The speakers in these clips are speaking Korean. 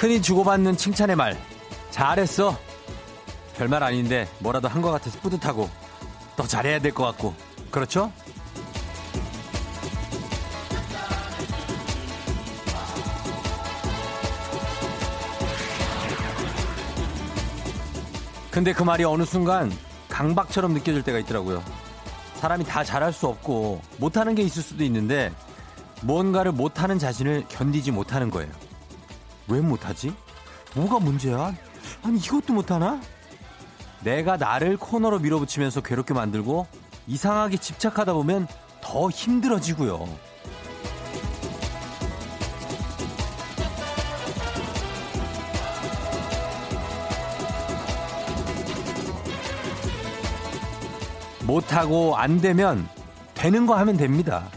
흔히 주고받는 칭찬의 말. 잘했어. 별말 아닌데 뭐라도 한 것 같아서 뿌듯하고 더 잘해야 될 것 같고. 그렇죠? 근데 그 말이 어느 순간 강박처럼 느껴질 때가 있더라고요. 사람이 다 잘할 수 없고 못하는 게 있을 수도 있는데 뭔가를 못하는 자신을 견디지 못하는 거예요. 왜 못하지? 뭐가 문제야? 아니 이것도 못하나? 내가 나를 코너로 밀어붙이면서 괴롭게 만들고 이상하게 집착하다 보면 더 힘들어지고요. 못하고 안 되면 되는 거 하면 됩니다.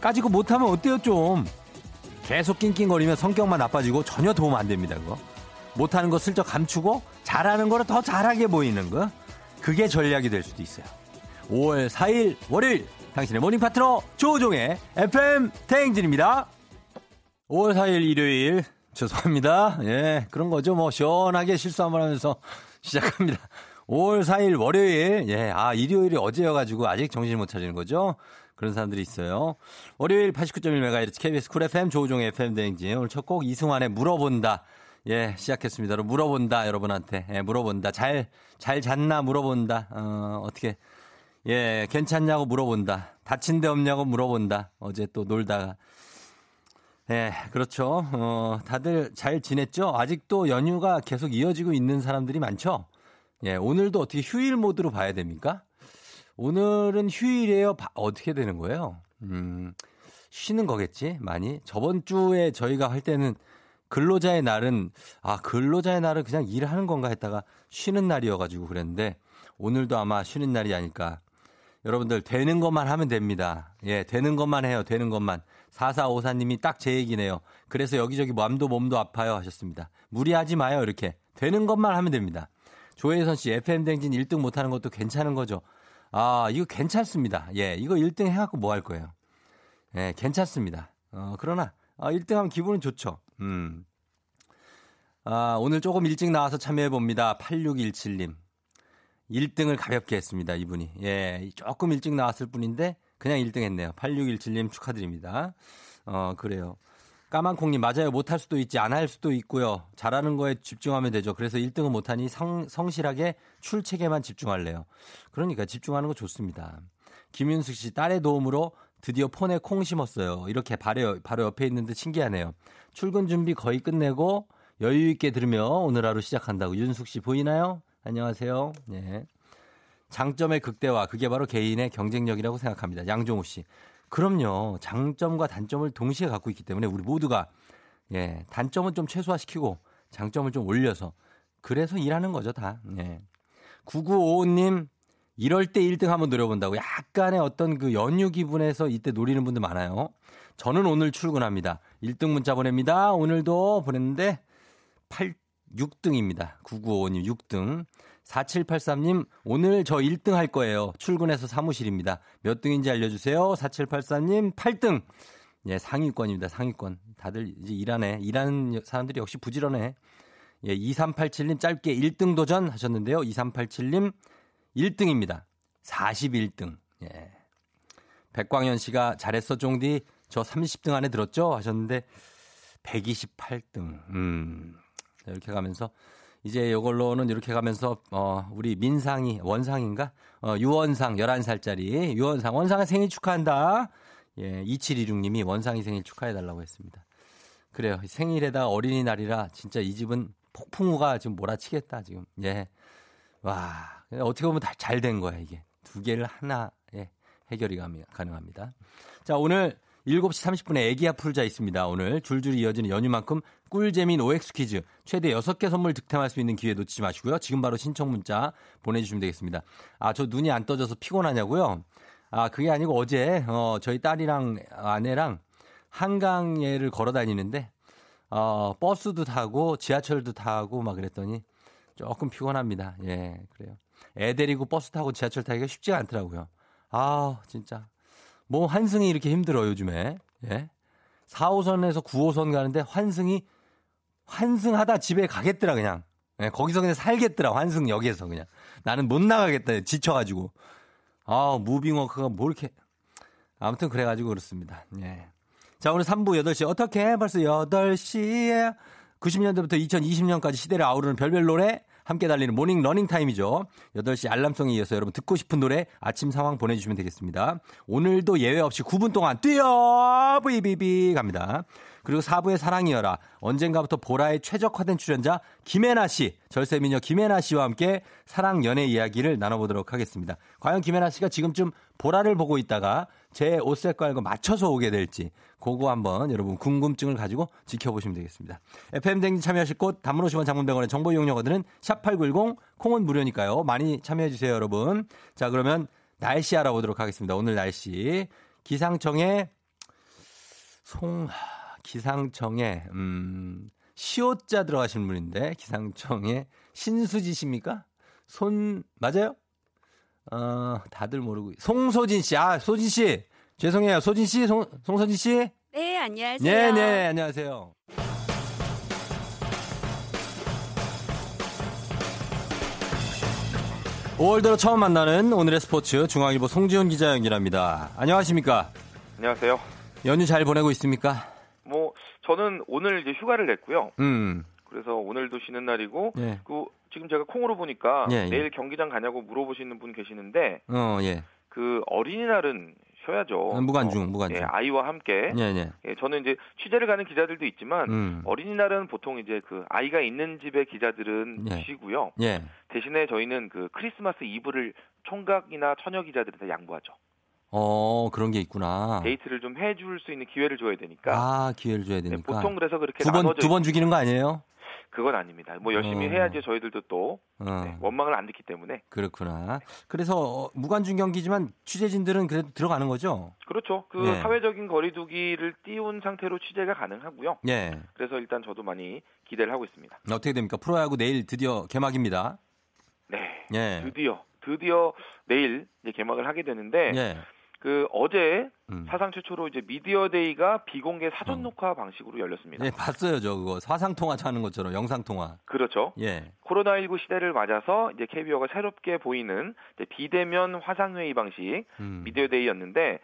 까짓거 못하면 어때요 좀. 계속 낑낑거리면 성격만 나빠지고 전혀 도움 안 됩니다. 그거. 못하는 거 슬쩍 감추고 잘하는 거를 더 잘하게 보이는 거. 그게 전략이 될 수도 있어요. 5월 4일 월요일 당신의 morning 파트너 조우종의 FM 대행진입니다. 5월 4일 일요일 죄송합니다. 예, 그런 거죠. 뭐 시원하게 실수 한번 하면서 시작합니다. 5월 4일 월요일. 예, 아, 일요일이 어제여가지고 아직 정신을 못 차리는 거죠? 그런 사람들이 있어요. 월요일 89.1MHz KBS 쿨 FM 조우종의 FM 대행진. 오늘 첫 곡 이승환의 물어본다. 예, 시작했습니다. 물어본다, 여러분한테. 예, 물어본다. 잘, 잘 잤나 물어본다. 어, 어떻게. 예, 괜찮냐고 물어본다. 다친 데 없냐고 물어본다. 어제 또 놀다가. 예, 그렇죠. 어, 다들 잘 지냈죠? 아직도 연휴가 계속 이어지고 있는 사람들이 많죠? 예, 오늘도 어떻게 휴일 모드로 봐야 됩니까? 오늘은 휴일이에요? 바, 어떻게 되는 거예요? 음, 쉬는 거겠지? 많이? 저번 주에 저희가 할 때는 근로자의 날은, 아, 근로자의 날은 그냥 일하는 건가 했다가 쉬는 날이어가지고 그랬는데, 오늘도 아마 쉬는 날이 아닐까. 여러분들, 되는 것만 하면 됩니다. 예, 되는 것만 해요. 되는 것만. 4454님이 딱 제 얘기네요. 그래서 여기저기 맘도 몸도 아파요 하셨습니다. 무리하지 마요, 이렇게. 되는 것만 하면 됩니다. 조혜선 씨, FM댕진 1등 못하는 것도 괜찮은 거죠. 아, 이거 괜찮습니다. 예, 이거 1등 해갖고 뭐 할 거예요? 예, 괜찮습니다. 어, 그러나, 아, 1등 하면 기분은 좋죠. 음. 아, 오늘 조금 일찍 나와서 참여해봅니다. 8617님. 1등을 가볍게 했습니다, 이분이. 예, 조금 일찍 나왔을 뿐인데, 그냥 1등 했네요. 8617님 축하드립니다. 어, 그래요. 까만콩님 맞아요. 못할 수도 있지 안 할 수도 있고요. 잘하는 거에 집중하면 되죠. 그래서 1등은 못하니 성, 성실하게 출첵에만 집중할래요. 그러니까 집중하는 거 좋습니다. 김윤숙 씨 딸의 도움으로 드디어 폰에 콩 심었어요. 이렇게 바로, 바로 옆에 있는데 신기하네요. 출근 준비 거의 끝내고 여유 있게 들으며 오늘 하루 시작한다고 윤숙 씨 보이나요? 안녕하세요. 네. 장점의 극대화 그게 바로 개인의 경쟁력이라고 생각합니다. 양종우 씨. 그럼요. 장점과 단점을 동시에 갖고 있기 때문에 우리 모두가 예, 단점은 좀 최소화시키고 장점을 좀 올려서 그래서 일하는 거죠, 다. 예. 9955님 이럴 때 1등 한번 노려본다고 약간의 어떤 그 연휴 기분에서 이때 노리는 분들 많아요. 저는 오늘 출근합니다. 1등 문자 보냅니다. 오늘도 보냈는데 8 6등입니다. 9955님 6등. 4783님, 오늘 저 1등 할 거예요. 출근해서 사무실입니다. 몇 등인지 알려주세요. 4783님, 8등. 예, 상위권입니다. 상위권. 다들 이제 일하네. 일하는 사람들이 역시 부지런해. 예, 2387님 짧게 1등 도전 하셨는데요. 2387님 1등입니다. 41등. 예. 백광현 씨가 잘했어, 종디. 저 30등 안에 들었죠? 하셨는데 128등. 음. 이렇게 가면서 이제 이걸로는 이렇게 가면서 어 우리 민상이 원상인가? 어 유원상 11살짜리 유원상 원상의 생일 축하한다. 예, 2726 님이 원상이 생일 축하해 달라고 했습니다. 그래요. 생일에다 어린이날이라 진짜 이 집은 폭풍우가 지금 몰아치겠다 지금. 예. 와, 어떻게 보면 다 잘 된 거야 이게. 두 개를 하나에 해결이 가능합니다. 자, 오늘 7시 30분에 애기야 풀자 있습니다. 오늘 줄줄이 이어지는 연휴만큼 꿀재민 OX 퀴즈 최대 6개 선물 득템할 수 있는 기회 놓치지 마시고요. 지금 바로 신청 문자 보내주시면 되겠습니다. 아, 저 눈이 안 떠져서 피곤하냐고요? 아, 그게 아니고 어제 어, 저희 딸이랑 아내랑 한강에를 걸어 다니는데 어, 버스도 타고 지하철도 타고 막 그랬더니 조금 피곤합니다. 예, 그래요. 애 데리고 버스 타고 지하철 타기가 쉽지가 않더라고요. 아, 진짜. 뭐 환승이 이렇게 힘들어 요즘에. 예. 4호선에서 9호선 가는데 환승이 환승하다 집에 가겠더라 그냥. 예, 거기서 그냥 살겠더라 환승역에서 그냥. 나는 못 나가겠다 지쳐가지고. 아 무빙워크가 뭐 이렇게 아무튼 그래가지고 그렇습니다. 예. 자 오늘 3부 8시 어떻게 벌써 8시에 90년대부터 2020년까지 시대를 아우르는 별별 노래 함께 달리는 morning 러닝 타임이죠. 8시 알람송에 이어서 여러분 듣고 싶은 노래 아침 상황 보내주시면 되겠습니다. 오늘도 예외 없이 9분 동안 뛰어! 브이비비 갑니다. 그리고 4부의 사랑이여라. 언젠가부터 보라의 최적화된 출연자 김혜나 씨, 절세미녀 김혜나 씨와 함께 사랑 연애 이야기를 나눠보도록 하겠습니다. 과연 김혜나 씨가 지금쯤 보라를 보고 있다가 제 옷 색깔과 맞춰서 오게 될지 그거 한번 여러분 궁금증을 가지고 지켜보시면 되겠습니다. FM 댕지 참여하실 곳 단문 50원 장문병원의 정보 이용료거들은 샵8910 콩은 무료니까요. 많이 참여해 주세요, 여러분. 자, 그러면 날씨 알아보도록 하겠습니다. 오늘 날씨 기상청에 송 기상청에 음 시옷자 들어가신 분인데 기상청에 신수지 씨입니까? 손 맞아요? 어 다들 모르고 송소진 씨, 아 소진 씨 죄송해요, 소진 씨, 송 송소진 씨. 네 안녕하세요. 네, 네 안녕하세요. 5월 들어 처음 만나는 오늘의 스포츠 중앙일보 송지훈 기자 연결합니다. 안녕하십니까? 안녕하세요. 연휴 잘 보내고 있습니까? 뭐 저는 오늘 이제 휴가를 냈고요. 음. 그래서 오늘도 쉬는 날이고 예. 그 지금 제가 콩으로 보니까 예, 예. 내일 경기장 가냐고 물어보시는 분 계시는데 어, 예. 그 어린이날은 쉬어야죠. 어, 무관중, 무관중. 예, 아이와 함께. 예, 예. 예, 저는 이제 취재를 가는 기자들도 있지만 음. 어린이날은 보통 이제 그 아이가 있는 집의 기자들은 예. 쉬고요. 예. 대신에 저희는 그 크리스마스 이브를 총각이나 처녀 기자들한테 양보하죠. 어, 그런 게 있구나. 데이트를 좀 해줄 수 있는 기회를 줘야 되니까. 아, 기회를 줘야 네, 되니까. 보통 그래서 그렇게 두 번, 두 번 죽이는 거 아니에요? 그건 아닙니다. 뭐 열심히 어. 해야지 저희들도 또 어. 네, 원망을 안 듣기 때문에 그렇구나. 그래서 어, 무관중 경기지만 취재진들은 그래도 들어가는 거죠? 그렇죠. 그 네. 사회적인 거리두기를 띄운 상태로 취재가 가능하고요. 예. 그래서 일단 저도 많이 기대를 하고 있습니다. 어떻게 됩니까? 프로야구 내일 드디어 개막입니다. 네, 예. 드디어 드디어 내일 이제 개막을 하게 되는데 예. 그 어제 음. 사상 최초로 이제 미디어 데이가 비공개 사전 어. 녹화 방식으로 열렸습니다. 예, 봤어요, 저 그거. 화상 통화 하는 것처럼 영상 통화. 그렇죠. 예. 코로나19 시대를 맞아서 이제 KBO가 새롭게 보이는 비대면 화상 회의 방식 음. 미디어 데이였는데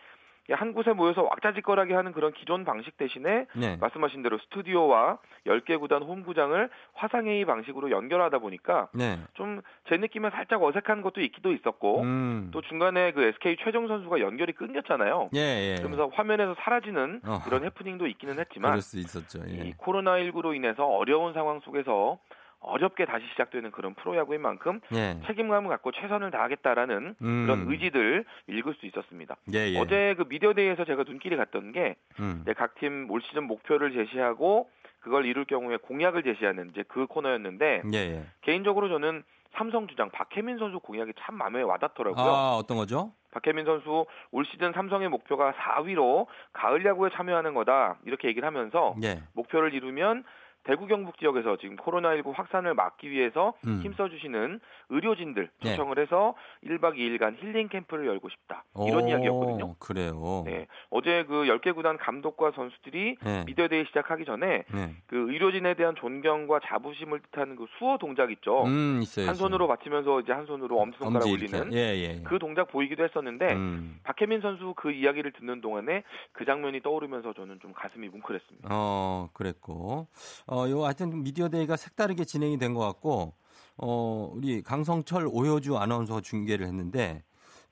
한 곳에 모여서 왁자지껄하게 하는 그런 기존 방식 대신에 네. 말씀하신 대로 스튜디오와 10개 구단 홈구장을 화상회의 방식으로 연결하다 보니까 네. 좀제 느낌에 살짝 어색한 것도 있기도 있었고 음. 또 중간에 그 SK 최정 선수가 연결이 끊겼잖아요. 예, 예. 그러면서 화면에서 사라지는 어. 이런 해프닝도 있기는 했지만 그럴 수 있었죠. 예. 이 코로나19로 인해서 어려운 상황 속에서 어렵게 다시 시작되는 그런 프로야구인 만큼 예. 책임감을 갖고 최선을 다하겠다라는 음. 그런 의지들 읽을 수 있었습니다. 예, 예. 어제 그 미디어데이에서 제가 눈길이 갔던 게 음. 각팀올 시즌 목표를 제시하고 그걸 이룰 경우에 공약을 제시하는 이제 그 코너였는데 예, 예. 개인적으로 저는 삼성 주장 박해민 선수 공약이 참 마음에 와닿더라고요. 아, 어떤 거죠? 박해민 선수 올 시즌 삼성의 목표가 4위로 가을 야구에 참여하는 거다 이렇게 얘기를 하면서 예. 목표를 이루면 대구 경북 지역에서 지금 코로나19 확산을 막기 위해서 음. 힘써 주시는 의료진들 네. 초청을 해서 1박 2일간 힐링 캠프를 열고 싶다 이런 오, 이야기였거든요. 그래요. 네, 어제 그 10개 구단 감독과 선수들이 네. 미디어데이 시작하기 전에 네. 그 의료진에 대한 존경과 자부심을 뜻하는 그 수호 동작 있죠. 음, 있어요. 한 손으로 받치면서 이제 한 손으로 엄지손가락 엄지. 올리는 예, 예. 그 동작 보이기도 했었는데 음. 박해민 선수 그 이야기를 듣는 동안에 그 장면이 떠오르면서 저는 좀 가슴이 뭉클했습니다. 어, 그랬고. 어, 요 하여튼 미디어 데이가 색다르게 진행이 된 것 같고 어, 우리 강성철 오효주 아나운서가 중계를 했는데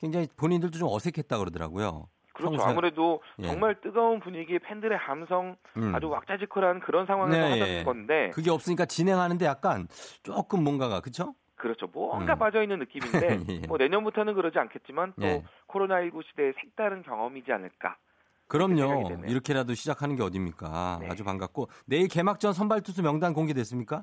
굉장히 본인들도 좀 어색했다 그러더라고요. 그렇죠. 평소에- 아무래도 예. 정말 뜨거운 분위기, 팬들의 함성, 음. 아주 왁자지껄한 그런 상황에서 네, 하는 예. 건데, 그게 없으니까 진행하는데 약간 조금 뭔가가 그쵸? 그렇죠. 뭔가 음. 빠져 있는 느낌인데, 예. 뭐 내년부터는 그러지 않겠지만 또 예. 코로나19 시대의 색다른 경험이지 않을까. 그럼요. 이렇게라도 시작하는 게 어딥니까? 네. 아주 반갑고 내일 개막전 선발 투수 명단 공개됐습니까?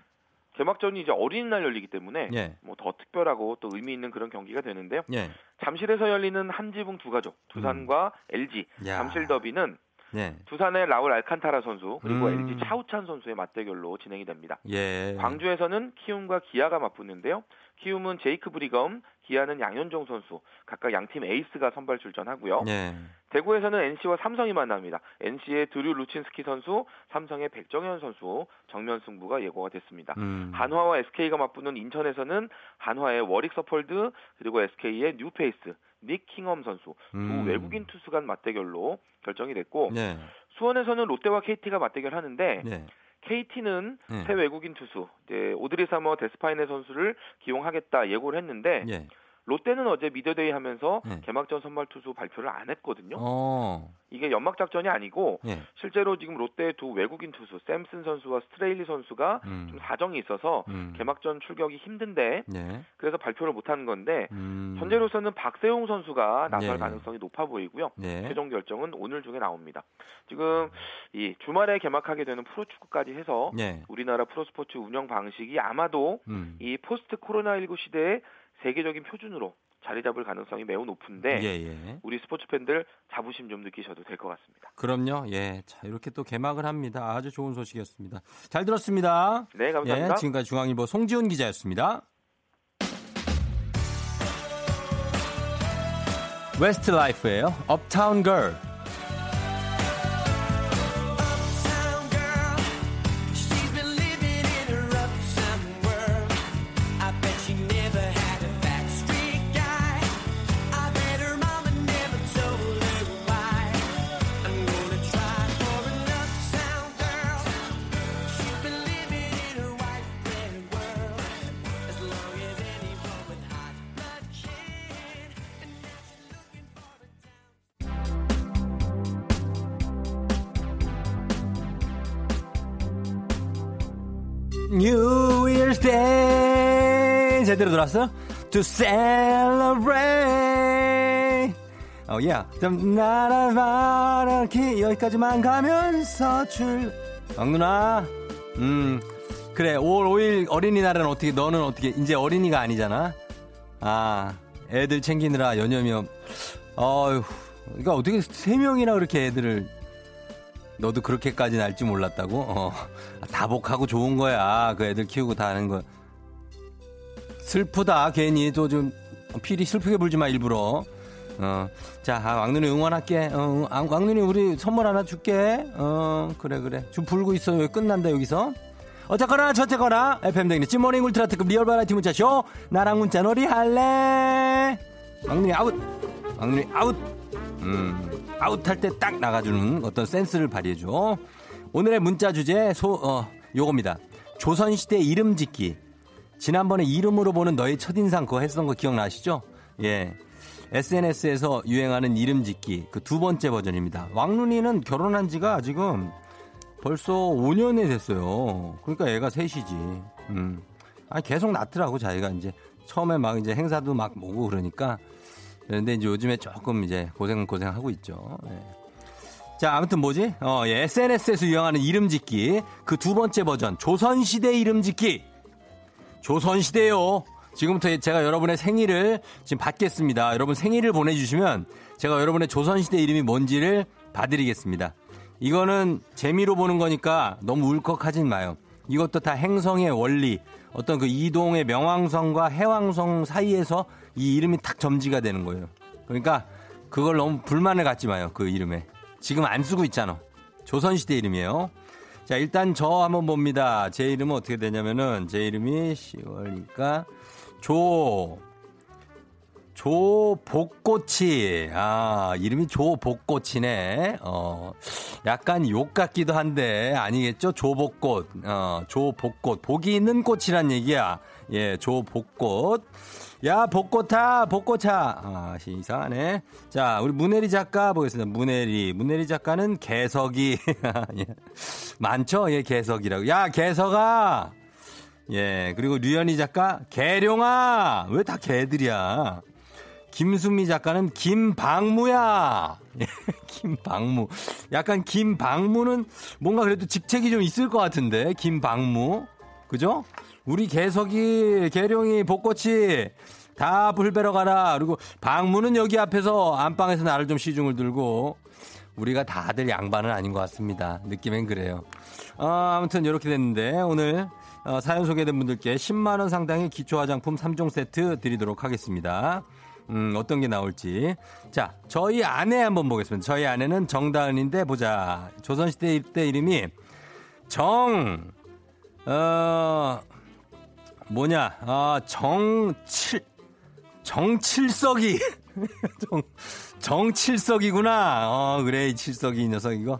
개막전이 이제 어린이날 열리기 때문에 예. 뭐더 특별하고 또 의미 있는 그런 경기가 되는데요. 예. 잠실에서 열리는 한지붕 두 가족, 두산과 LG, 음. 야. 잠실 더비는 예. 두산의 라울 알칸타라 선수 그리고 음. LG 차우찬 선수의 맞대결로 진행이 됩니다. 예. 광주에서는 키움과 기아가 맞붙는데요. 키움은 제이크 브리검, 기아는 양현종 선수 각각 양팀 에이스가 선발 출전하고요. 네. 대구에서는 NC와 삼성이 만납니다. NC의 드류 루친스키 선수, 삼성의 백정현 선수 정면 승부가 예고가 됐습니다. 음. 한화와 SK가 맞붙는 인천에서는 한화의 워릭 서폴드 그리고 SK의 뉴페이스 닉 킹엄 선수 두 음. 외국인 투수 간 맞대결로 결정이 됐고 네. 수원에서는 롯데와 KT가 맞대결하는데 네. KT는 네. 새 외국인 투수 이제 오드리 사머 데스파이네 선수를 기용하겠다 예고를 했는데 예. 롯데는 어제 미디어데이 하면서 네. 개막전 선발 투수 발표를 안 했거든요. 어. 이게 연막 작전이 아니고 예. 실제로 지금 롯데의 두 외국인 투수 샘슨 선수와 스트레일리 선수가 음. 좀 사정이 있어서 음. 개막전 출격이 힘든데 네. 그래서 발표를 못 하는 건데 음. 현재로서는 박세웅 선수가 나설 네. 가능성이 높아 보이고요. 네. 최종 결정은 오늘 중에 나옵니다. 지금 이 주말에 개막하게 되는 프로축구까지 해서 네. 우리나라 프로스포츠 운영 방식이 아마도 음. 이 포스트 코로나19 시대의 세계적인 표준으로 자리 잡을 가능성이 매우 높은데 예, 예. 우리 스포츠 팬들 자부심 좀 느끼셔도 될 것 같습니다. 그럼요. 예. 자, 이렇게 또 개막을 합니다. 아주 좋은 소식이었습니다. 잘 들었습니다. 네, 감사합니다. 예, 지금까지 중앙일보 송지훈 기자였습니다. 웨스트 라이프예요. Uptown Girl. 들었어? To celebrate 어, 예. 좀 나라 바라키 여기까지만 가면서 출 왕누나 음 그래 5월 5일 어린이날은 어떻게 너는 어떻게 이제 어린이가 아니잖아 아 애들 챙기느라 연념이엄 어휴 그러니까 어떻게 세 명이나 그렇게 애들을 너도 그렇게까지 날지 몰랐다고? 어. 다복하고 좋은 거야. 그 애들 키우고 다 하는 거. 슬프다. 괜히 또 좀 피리 슬프게 불지 마 일부러. 어. 자, 아, 왕눈이 응원할게. 어, 아, 왕눈이 우리 선물 하나 줄게. 어, 그래 그래. 좀 불고 있어. 여기 끝난다 여기서. 어쨌거나 저쨌거나 FM 댕니 찐모닝 울트라 특급 리얼 바라티 문자 쇼. 나랑 문자 놀이 할래. 왕눈이 아웃. 왕눈이 아웃. 음, 아웃할 때 딱 나가주는 어떤 센스를 발휘해줘. 오늘의 문자 주제, 소, 어, 요겁니다. 조선시대 이름 짓기. 지난번에 이름으로 보는 너의 첫인상 그거 했던 거 기억나시죠? 예. SNS에서 유행하는 이름 짓기. 그 두 번째 버전입니다. 왕눈이는 결혼한 지가 지금 벌써 5년이 됐어요. 그러니까 애가 셋이지. 음. 아 계속 낳더라고, 자기가 이제. 처음에 막 이제 행사도 막 오고 그러니까. 그런데 이제 요즘에 조금 이제 고생 고생 하고 있죠. 예. 자 아무튼 뭐지? 어, 예, SNS에서 유행하는 이름 짓기 그 두 번째 버전 조선 시대 이름 짓기. 조선 시대요. 지금부터 제가 여러분의 생일을 지금 받겠습니다. 여러분 생일을 보내주시면 제가 여러분의 조선 시대 이름이 뭔지를 봐드리겠습니다. 이거는 재미로 보는 거니까 너무 울컥하진 마요. 이것도 다 행성의 원리, 어떤 그 이동의 명왕성과 해왕성 사이에서 이 이름이 탁 점지가 되는 거예요. 그러니까 그걸 너무 불만을 갖지 마요. 그 이름에. 지금 안 쓰고 있잖아. 조선시대 이름이에요. 자, 일단 저 한번 봅니다. 제 이름은 어떻게 되냐면은 제 이름이 10월이니까 조 조복꽃이 아 이름이 조복꽃이네. 어 약간 욕 같기도 한데 아니겠죠? 조복꽃. 어 조복꽃. 복이 있는 꽃이란 얘기야. 예 조복꽃 야 복꽃아 복꽃아 아 이상하네 자 우리 문혜리 작가 보겠습니다 문혜리 문혜리 작가는 개석이 예. 많죠 예 개석이라고 야 개석아 예, 그리고 류현희 작가, 개룡아! 왜 다 개들이야? 김수미 작가는 김방무야! 예, 김방무. 약간 김방무는 뭔가 그래도 직책이 좀 있을 것 같은데, 김방무. 그죠? 우리 개석이, 개룡이, 복꽃이 다 불배러 가라. 그리고 방무는 여기 앞에서 안방에서 나를 좀 시중을 들고 우리가 다들 양반은 아닌 것 같습니다. 느낌엔 그래요. 어, 아무튼 이렇게 됐는데 오늘 어, 사연 소개된 분들께 10만 원 상당의 기초 화장품 3종 세트 드리도록 하겠습니다. 음, 어떤 게 나올지. 자, 저희 아내 한번 보겠습니다. 저희 아내는 정다은인데 보자. 조선시대 때 이름이 정, 어, 뭐냐, 아, 정칠, 정칠석이. 정, 정칠석이구나. 어, 그래, 이 칠석이 이 녀석 이거.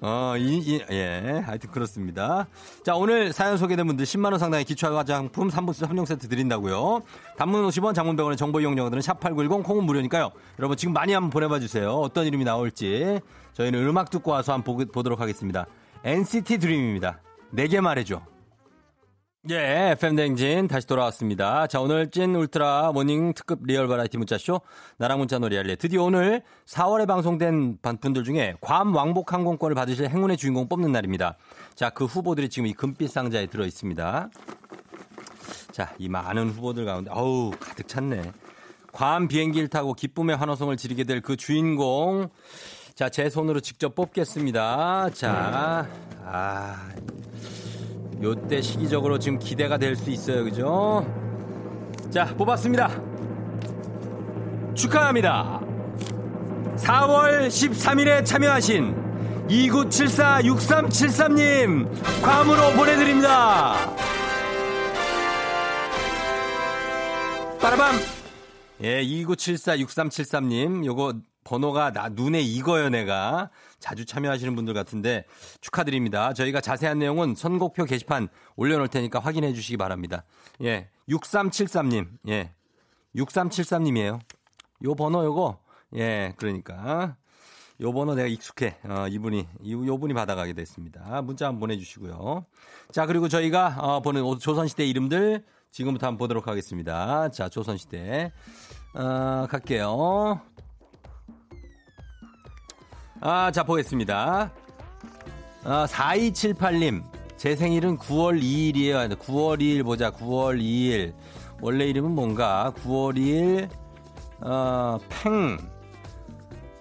어, 이, 이, 예, 하여튼 그렇습니다. 자, 오늘 사연 소개된 분들 10만원 상당의 기초 화장품 3분 3종 세트 드린다고요. 단문 50원, 장문 100원의 정보 이용료들은 샵8910 콩은 무료니까요. 여러분 지금 많이 한번 보내봐 주세요. 어떤 이름이 나올지. 저희는 음악 듣고 와서 한번 보, 보도록 하겠습니다. NCT 드림입니다. 내게 말해줘. 예, FM댕진 다시 돌아왔습니다. 자, 오늘 찐 울트라 morning 특급 real 버라이어티 문자쇼 나랑 문자 놀이 할래. 드디어 오늘 4월에 방송된 분들 중에 괌 왕복 항공권을 받으실 행운의 주인공 뽑는 날입니다. 자, 그 후보들이 지금 이 금빛 상자에 들어 있습니다. 자, 이 많은 후보들 가운데 어우, 가득 찼네. 괌 비행기를 타고 기쁨의 환호성을 지르게 될 그 주인공. 자, 제 손으로 직접 뽑겠습니다. 자, 아, 요때 시기적으로 지금 기대가 될 수 있어요. 그죠? 자, 뽑았습니다. 축하합니다. 4월 13일에 참여하신 2974-6373님, 괌으로 보내드립니다. 빠라밤! 예, 2974-6373님, 요거 번호가 나 눈에 익어요, 내가. 자주 참여하시는 분들 같은데 축하드립니다. 저희가 자세한 내용은 선곡표 게시판 올려놓을 테니까 확인해 주시기 바랍니다. 예, 6373님, 예, 6373님이에요. 요 번호 요거, 예, 그러니까. 요 번호 내가 익숙해. 어, 이분이, 이- 요 분이 받아가게 됐습니다. 문자 한번 보내주시고요. 자, 그리고 저희가, 어, 보는 조선시대 이름들 지금부터 한번 보도록 하겠습니다. 자, 조선시대. 어, 갈게요. 아, 자, 보겠습니다. 아, 4278님. 제 생일은 9월 2일이에요. 9월 2일 보자. 9월 2일. 원래 이름은 뭔가? 9월 2일, 어, 팽.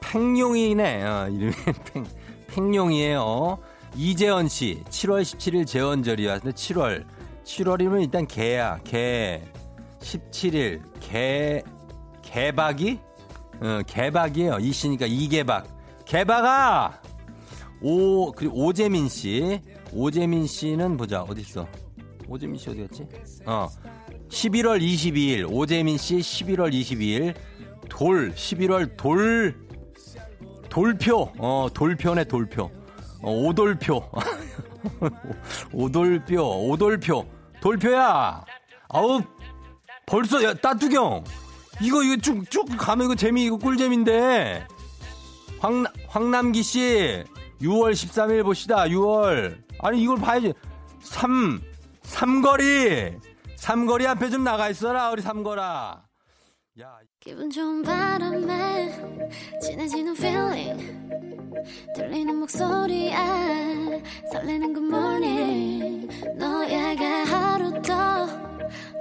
팽용이네. 어, 이름이 팽, 팽용이에요. 이재원 씨. 7월 17일 재원절이야. 근데 7월. 7월이면 일단 개야. 개. 17일. 개, 개박이? 어, 개박이에요. 이 씨니까 이개박. 개박아! 오, 그리고 오재민 씨. 오재민 씨는 보자. 어딨어? 오재민 씨 어디 갔지? 어. 11월 22일. 오재민 씨 11월 22일. 돌. 11월 돌. 돌표. 어, 돌표네, 돌표. 어, 오돌표. 오돌표. 오돌표. 돌표야! 아우, 벌써, 야, 따뚜경! 이거, 이거 쭉, 쭉 가면 이거 재미, 이거 꿀잼인데. 황, 황남기 씨, 6월 13일 봅시다, 6월. 아니, 이걸 봐야지. 삼, 삼거리! 삼거리 앞에 좀 나가 있어라, 우리 삼거라. 야, 기분 좋은 바람에 진해지는 feeling 들리는 목소리에 설레는 good morning 너에게 하루 더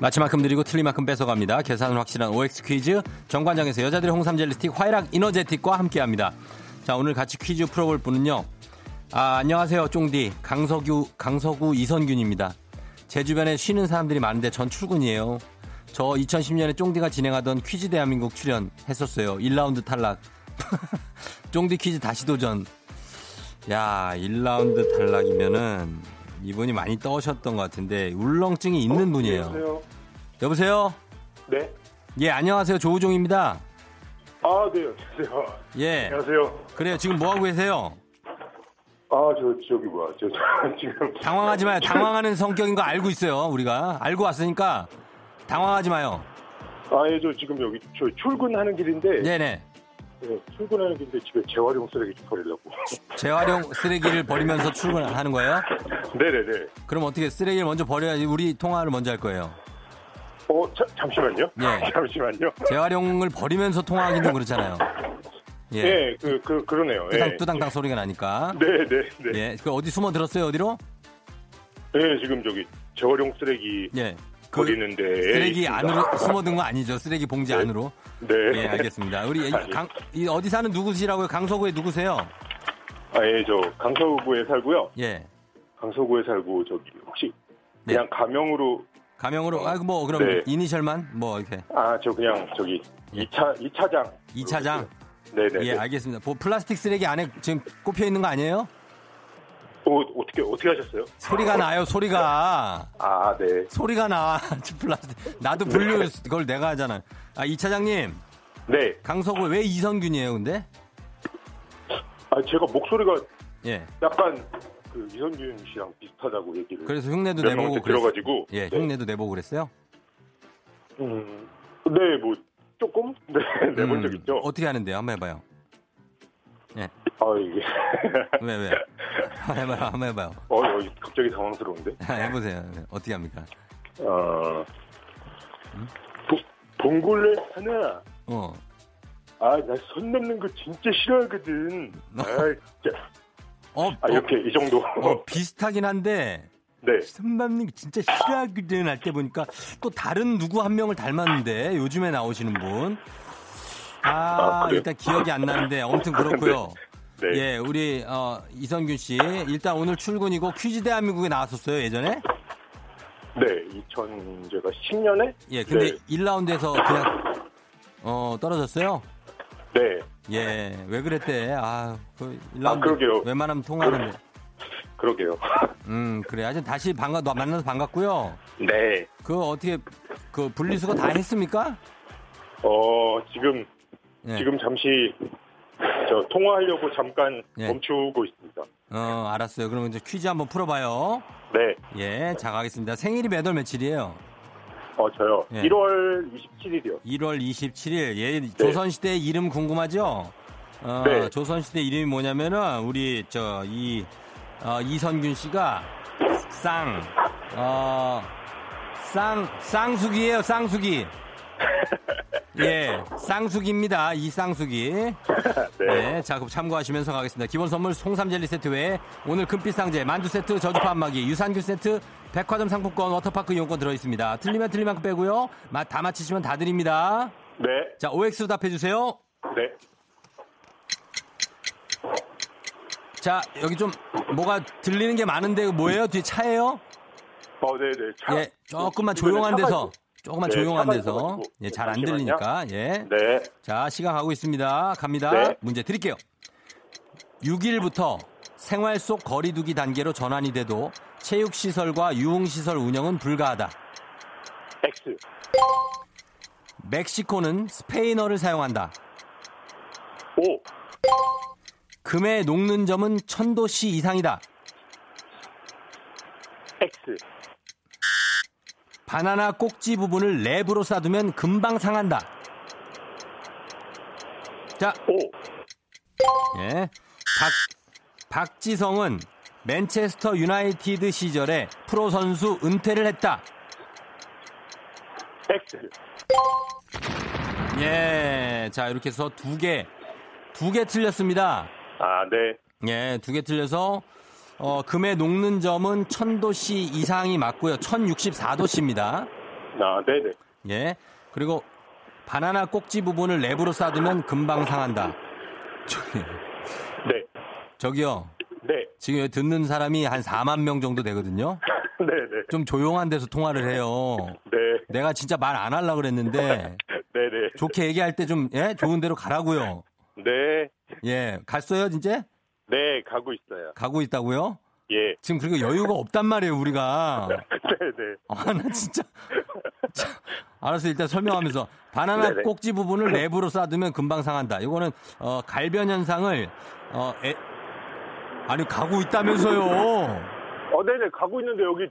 마치만큼 드리고 틀리만큼 뺏어갑니다. 계산은 확실한 OX 퀴즈 정관장에서 여자들의 홍삼 젤리 스틱 화이락 이너제틱과 함께합니다. 자 오늘 같이 퀴즈 풀어볼 분은요. 아 안녕하세요 쫑디 강석유 강서구 이선균입니다. 제 주변에 쉬는 사람들이 많은데 전 출근이에요. 저 2010년에 쫑디가 진행하던 퀴즈 대한민국 출연 했었어요. 1라운드 탈락. 쫑디 퀴즈 다시 도전. 야, 1라운드 탈락이면은 이분이 많이 떠오셨던 것 같은데 울렁증이 있는 분이에요. 여보세요? 여보세요? 네. 예, 안녕하세요. 조우종입니다. 아, 네, 안녕하세요. 예. 안녕하세요. 그래요. 지금 뭐 하고 계세요? 아, 저, 저기, 뭐야. 저, 저 지금. 당황하지 마요. 당황하는 성격인 거 알고 있어요. 우리가. 알고 왔으니까 당황하지 마요. 아, 예, 저 지금 여기, 저 출근하는 길인데. 네네. 네, 출근하는 길인데 집에 재활용 쓰레기 좀 버리려고. 재활용 쓰레기를 버리면서 출근하는 거예요? 네네네. 그럼 어떻게 쓰레기를 먼저 버려야지 우리 통화를 먼저 할 거예요. 어, 자, 잠시만요. 예. 잠시만요. 재활용을 버리면서 통화하기는 좀 그렇잖아요. 예. 예, 그, 그, 그러네요. 뚜당, 예. 뚜당땅 소리가 나니까. 네네네. 네. 예. 그 어디 숨어 들었어요? 어디로? 네, 지금 저기 재활용 쓰레기 예. 그 버리는데. 쓰레기 있습니다. 안으로 숨어든 거 아니죠? 쓰레기 봉지 네. 안으로. 네. 예, 알겠습니다. 우리. 강, 이 어디 사는 누구시라고요? 강서구에 누구세요? 아, 예, 저 강서구에 살고요. 예. 강서구에 살고 저기 혹시 네. 그냥 가명으로 가명으로 아, 뭐 그럼 네. 이니셜만 뭐 이렇게 아, 저 그냥 저기 예. 이 2차 이차장 이차장 네네. 예, 알겠습니다. 뭐 플라스틱 쓰레기 안에 지금 꼽혀 있는 거 아니에요? 어, 어떻게 어떻게 하셨어요? 소리가 나요, 소리가. 아, 네. 소리가 나. 나도 분류 그걸 내가 하잖아. 아, 이 차장님. 네. 강서구 왜 이선균이에요, 근데? 아, 제가 목소리가 예. 약간 그 이선균 씨랑 비슷하다고 얘기를 그래서 흉내도 몇 내보고. 들어가지고 예, 네. 흉내도 내보고 그랬어요? 음, 네, 뭐 조금 네 내본 음, 적 있죠. 어떻게 하는데요? 한번 해봐요. 아 이게 왜, 왜? 한번 해봐요, 한번 해봐요. 어, 어, 갑자기 당황스러운데. 해보세요. 어떻게 합니까? 어, 보- 봉골레 하나. 어. 아, 나 손 넘는 거 진짜 싫어하거든. 아, 진짜. 어, 아, 이렇게 이 정도. 어, 어, 비슷하긴 한데, 네. 선배님 진짜 싫어하거든 할때 보니까 또 다른 누구 한 명을 닮았는데 요즘에 나오시는 분. 아, 아? 일단 기억이 안 나는데 아무튼 그렇고요. 네. 예, 우리 어, 이선균 씨 일단 오늘 출근이고 퀴즈 대한민국에 나왔었어요 예전에. 네, 2000 제가 10년에 예, 근데 네. 1라운드에서 그냥 어 떨어졌어요. 네. 예, 왜 그랬대? 아, 그 1라운드 아, 그러게요. 웬만하면 통하는데. 그러게요. 음, 그래. 아주 다시 반가 너 만나서 반갑고요. 네. 그 어떻게 그 분리수거 다 했습니까? 어, 지금 예. 지금 잠시 저 통화하려고 잠깐 예. 멈추고 있습니다. 어, 알았어요. 그러면 이제 퀴즈 한번 풀어봐요. 네. 예, 자, 가겠습니다. 생일이 몇월 며칠이에요? 어, 저요. 예. 1월 27일이요. 1월 27일. 예, 조선시대 이름 궁금하죠? 어, 네. 조선시대 이름이 뭐냐면은, 우리, 저, 이, 어, 이선균 씨가 쌍, 어, 쌍, 쌍숙이에요, 쌍숙이. 예, 쌍숙입니다. 이 쌍숙이. 네. 네, 자, 그럼 참고하시면서 가겠습니다. 기본 선물 송삼 젤리 세트 외에 오늘 금빛 상제, 만두 세트, 저주파 안마기, 유산균 세트, 백화점 상품권, 워터파크 이용권 들어있습니다. 틀리면 틀린 만큼 빼고요. 마- 다 맞히시면 다 드립니다. 네. 자, OX로 답해주세요. 네. 자, 여기 좀 뭐가 들리는 게 많은데 뭐예요? 뒤에 차예요? 어, 네, 네. 차- 예, 조금만 조용한 데서, 있- 조금만 네, 조용한 데서, 있어가지고. 예, 잘 안. 들리니까, 예. 네. 자, 시간 가고 있습니다. 갑니다. 네. 문제 드릴게요. 6일부터 생활 속 거리두기 단계로 전환이 돼도 체육 시설과 유흥 시설 운영은 불가하다. X. 멕시코는 스페인어를 사용한다. O. 금의 녹는 점은 천도씨 이상이다. X. 바나나 꼭지 부분을 랩으로 싸두면 금방 상한다. 자, O. 예. 박, 박지성은 맨체스터 유나이티드 시절에 프로 선수 은퇴를 했다. X. 예. 자, 이렇게 해서 두 개, 두 개 틀렸습니다. 아, 네. 예, 두 개 틀려서, 어, 금의 녹는 점은 1000도씨 이상이 맞고요. 1064도씨입니다. 아, 네, 네. 예. 그리고 바나나 꼭지 부분을 랩으로 싸두면 금방 상한다. 저기, 네. 저기요. 네. 지금 여기 듣는 사람이 한 4만 명 정도 되거든요. 네, 네. 좀 조용한 데서 통화를 해요. 네. 내가 진짜 말 안 하려고 그랬는데, 네, 네. 좋게 얘기할 때 좀, 예? 좋은 데로 가라고요. 네. 예. 갔어요, 진짜? 네, 가고 있어요. 가고 있다고요? 예. 지금 그리고 여유가 없단 말이에요, 우리가. 네, 네. 아, 나 진짜. 자, 알았어, 일단 설명하면서. 바나나 네네. 꼭지 부분을 랩으로 싸두면 금방 상한다. 이거는, 어, 갈변 현상을, 어, 에, 아니, 가고 있다면서요. 어, 네, 네. 가고 있는데 여기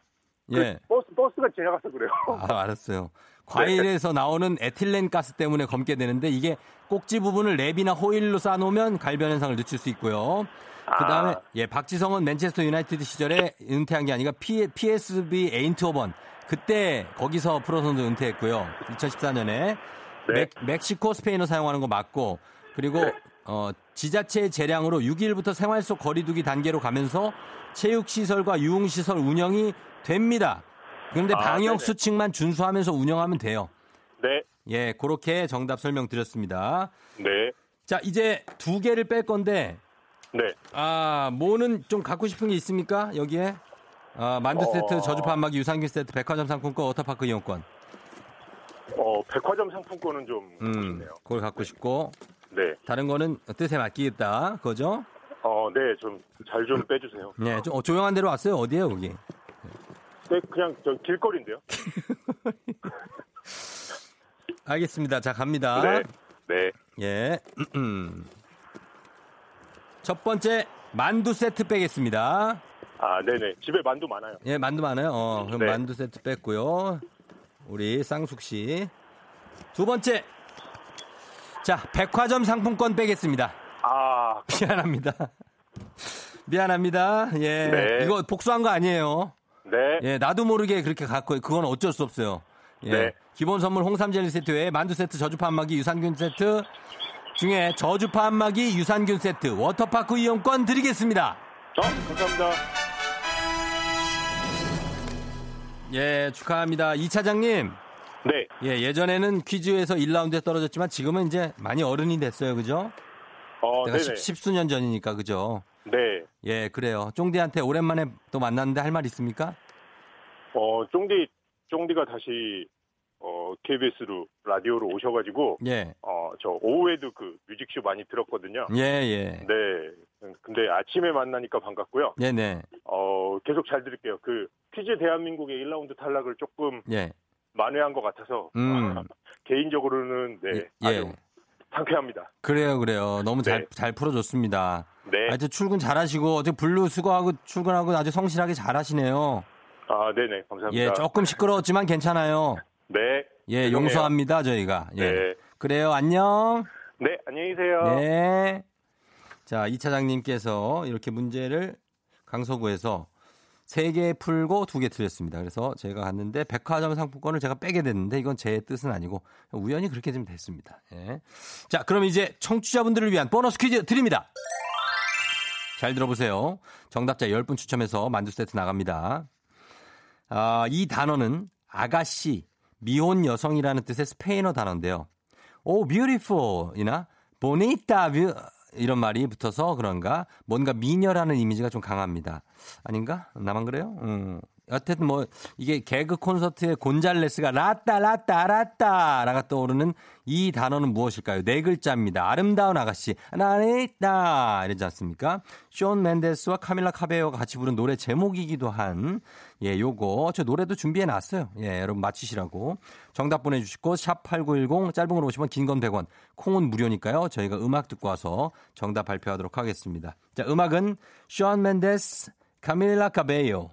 그 예. 버스, 버스가 지나가서 그래요. 아, 알았어요. 과일에서 나오는 에틸렌 가스 때문에 검게 되는데 이게 꼭지 부분을 랩이나 호일로 싸놓으면 갈변 현상을 늦출 수 있고요. 그다음에 아. 예 박지성은 맨체스터 유나이티드 시절에 은퇴한 게 아니라 P, PSV 에인트호번 그때 거기서 프로 선수 은퇴했고요. 2014년에 네. 멕, 멕시코 스페인어 사용하는 거 맞고 그리고 네. 어, 지자체 재량으로 6일부터 생활 속 거리두기 단계로 가면서 체육시설과 유흥시설 운영이 됩니다. 그런데 아, 방역 네네. 수칙만 준수하면서 운영하면 돼요. 네. 예, 그렇게 정답 설명드렸습니다. 네. 자, 이제 두 개를 뺄 건데, 네. 아, 뭐는 좀 갖고 싶은 게 있습니까? 여기에? 아, 만두 어. 세트, 저주파 한마기, 유산균 세트, 백화점 상품권, 워터파크 이용권. 어, 백화점 상품권은 좀 음, 아쉽네요. 그걸 갖고 싶고, 네. 다른 거는 뜻에 맡기겠다. 그거죠? 어, 네. 좀잘좀 빼주세요. 네, 좀 어, 조용한 데로 왔어요. 어디에요, 거기? 네, 그냥 저 길거리인데요. 알겠습니다. 자, 갑니다. 네. 네. 예. 첫 번째, 만두 세트 빼겠습니다. 아, 네네. 집에 만두 많아요. 예, 만두 많아요. 어, 그럼 네. 만두 세트 뺐고요. 우리 쌍숙 씨. 두 번째. 자, 백화점 상품권 빼겠습니다. 아, 미안합니다. 미안합니다. 예. 네. 이거 복수한 거 아니에요. 네. 예, 나도 모르게 그렇게 갖고 그건 어쩔 수 없어요. 예. 네. 기본 선물 홍삼 젤리 세트 외에 만두 세트, 저주파 한마기, 유산균 세트 중에 저주파 한마기, 유산균 세트, 워터파크 이용권 드리겠습니다. 저, 감사합니다. 예, 축하합니다. 이 차장님. 네. 예, 예전에는 퀴즈에서 1라운드에 떨어졌지만 지금은 이제 많이 어른이 됐어요. 그죠? 어, 내가 네네. 십, 수년 전이니까. 그죠? 네. 예, 그래요. 쫑디한테 오랜만에 또 만났는데 할 말 있습니까? 어, 쫑디, 쫑디가 다시, 어, KBS로, 라디오로 오셔가지고, 예. 어, 저 오후에도 그 뮤직쇼 많이 들었거든요. 예, 예. 네. 근데 아침에 만나니까 반갑고요. 네, 네. 어, 계속 잘 들을게요. 그 퀴즈 대한민국의 1라운드 탈락을 조금 예. 만회한 것 같아서 음. 개인적으로는 네, 예. 아주 상쾌합니다. 그래요, 그래요. 너무 잘, 네. 잘 풀어줬습니다. 네. 하여튼 출근 잘하시고, 어제 블루 수고하고 출근하고 아주 성실하게 잘하시네요. 아, 네네. 감사합니다. 예, 조금 시끄러웠지만 괜찮아요. 네. 예, 죄송해요. 용서합니다, 저희가. 예. 네. 그래요, 안녕. 네, 안녕히 계세요. 네. 자, 이 차장님께서 이렇게 문제를 강서구에서 세 개 풀고 두 개 틀렸습니다. 그래서 제가 갔는데 백화점 상품권을 제가 빼게 됐는데 이건 제 뜻은 아니고 우연히 그렇게 좀 됐습니다. 예. 자, 그럼 이제 청취자분들을 위한 보너스 퀴즈 드립니다. 잘 들어보세요. 정답자 10분 추첨해서 만두 세트 나갑니다. 아, 이 단어는 아가씨, 미혼 여성이라는 뜻의 스페인어 단어인데요. 오, beautiful이나 bonita 뷰- 이런 말이 붙어서 그런가 뭔가 미녀라는 이미지가 좀 강합니다. 아닌가? 나만 그래요? 음. 어쨌든 뭐 이게 개그 콘서트의 곤잘레스가 라따 라따 라따라가 떠오르는 이 단어는 무엇일까요? 네 글자입니다. 아름다운 아가씨 나레따 이러지 않습니까? 숀 멘데스와 카밀라 카베요가 같이 부른 노래 제목이기도 한 예, 요거 저 노래도 준비해 놨어요. 예, 여러분 맞히시라고. 정답 보내 주시고 샵 8910 짧은 걸 오시면 긴 건 100원. 콩은 무료니까요. 저희가 음악 듣고 와서 정답 발표하도록 하겠습니다. 자, 음악은 쇼 맨데스 카밀라 카베요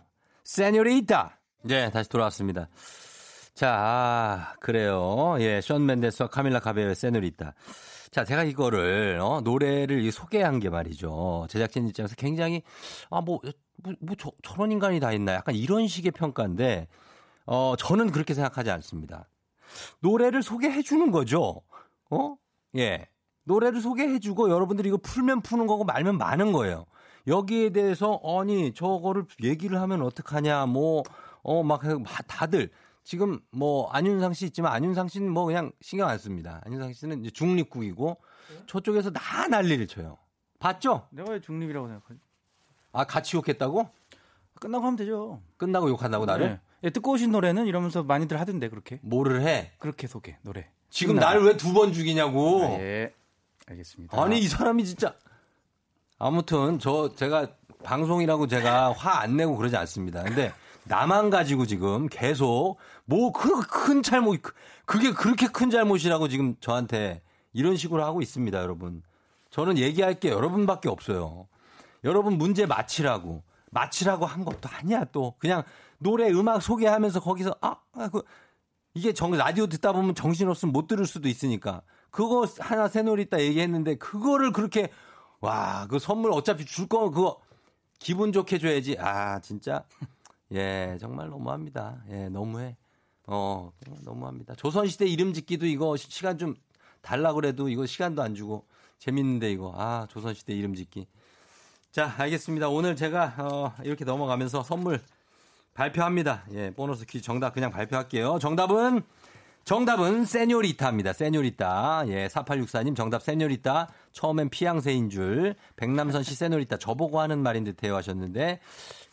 세뇨리타. 네, 다시 돌아왔습니다. 자, 아, 그래요. 예, 션 맨데스와 카밀라 카베요의 세뇨리타. 자, 제가 이거를 어, 노래를 이 소개한 게 말이죠. 제작진 입장에서 굉장히 아, 뭐, 뭐, 뭐 저, 저런 인간이 다 있나? 약간 이런 식의 평가인데 어, 저는 그렇게 생각하지 않습니다. 노래를 소개해 주는 거죠. 어? 예. 노래를 소개해 주고 여러분들이 이거 풀면 푸는 거고 말면 많은 거예요. 여기에 대해서 아니 저거를 얘기를 하면 어떡하냐 뭐 어 막 다들 지금 뭐 안윤상 씨 있지만 안윤상 씨는 뭐 그냥 신경 안 씁니다. 안윤상 씨는 이제 중립국이고 저쪽에서 다 난리를 쳐요. 봤죠? 내가 왜 중립이라고 생각하지? 아 같이 욕했다고? 끝나고 하면 되죠. 끝나고 욕한다고 나를? 네. 예, 오신 노래는 이러면서 많이들 하던데 그렇게. 뭐를 해? 그렇게 소개 노래. 지금. 나를 왜두 번 죽이냐고? 아, 예. 알겠습니다. 아니 이 사람이 진짜 아무튼 저 제가 방송이라고 제가 화 안 내고 그러지 않습니다. 근데 나만 가지고 지금 계속 뭐그큰 잘못 그게 그렇게 큰 잘못이라고 지금 저한테 이런 식으로 하고 있습니다, 여러분. 저는 얘기할 게 여러분밖에 없어요. 여러분 문제 맞히라고 맞히라고 한 것도 아니야 또 그냥 노래 음악 소개하면서 거기서 아, 아, 그 이게 정 라디오 듣다 보면 정신 없으면 못 들을 수도 있으니까 그거 하나 새놀이다 얘기했는데 그거를 그렇게 와 그 선물 어차피 줄 거면 그거 기분 좋게 줘야지. 아 진짜? 예 정말 너무합니다. 예 너무해. 어 너무합니다. 조선시대 이름 짓기도 이거 시- 시간 좀 달라 그래도 이거 시간도 안 주고 재밌는데 이거. 아 조선시대 이름 짓기. 자 알겠습니다. 오늘 제가 어, 이렇게 넘어가면서 선물 발표합니다. 예, 보너스 퀴즈 정답 그냥 발표할게요. 정답은 정답은 세뇨리타입니다. 세뇨리타. 예, 4864님 정답 세뇨리타. 처음엔 피양새인 줄. 백남선 씨 세뇨리타 저보고 하는 말인 듯해요 하셨는데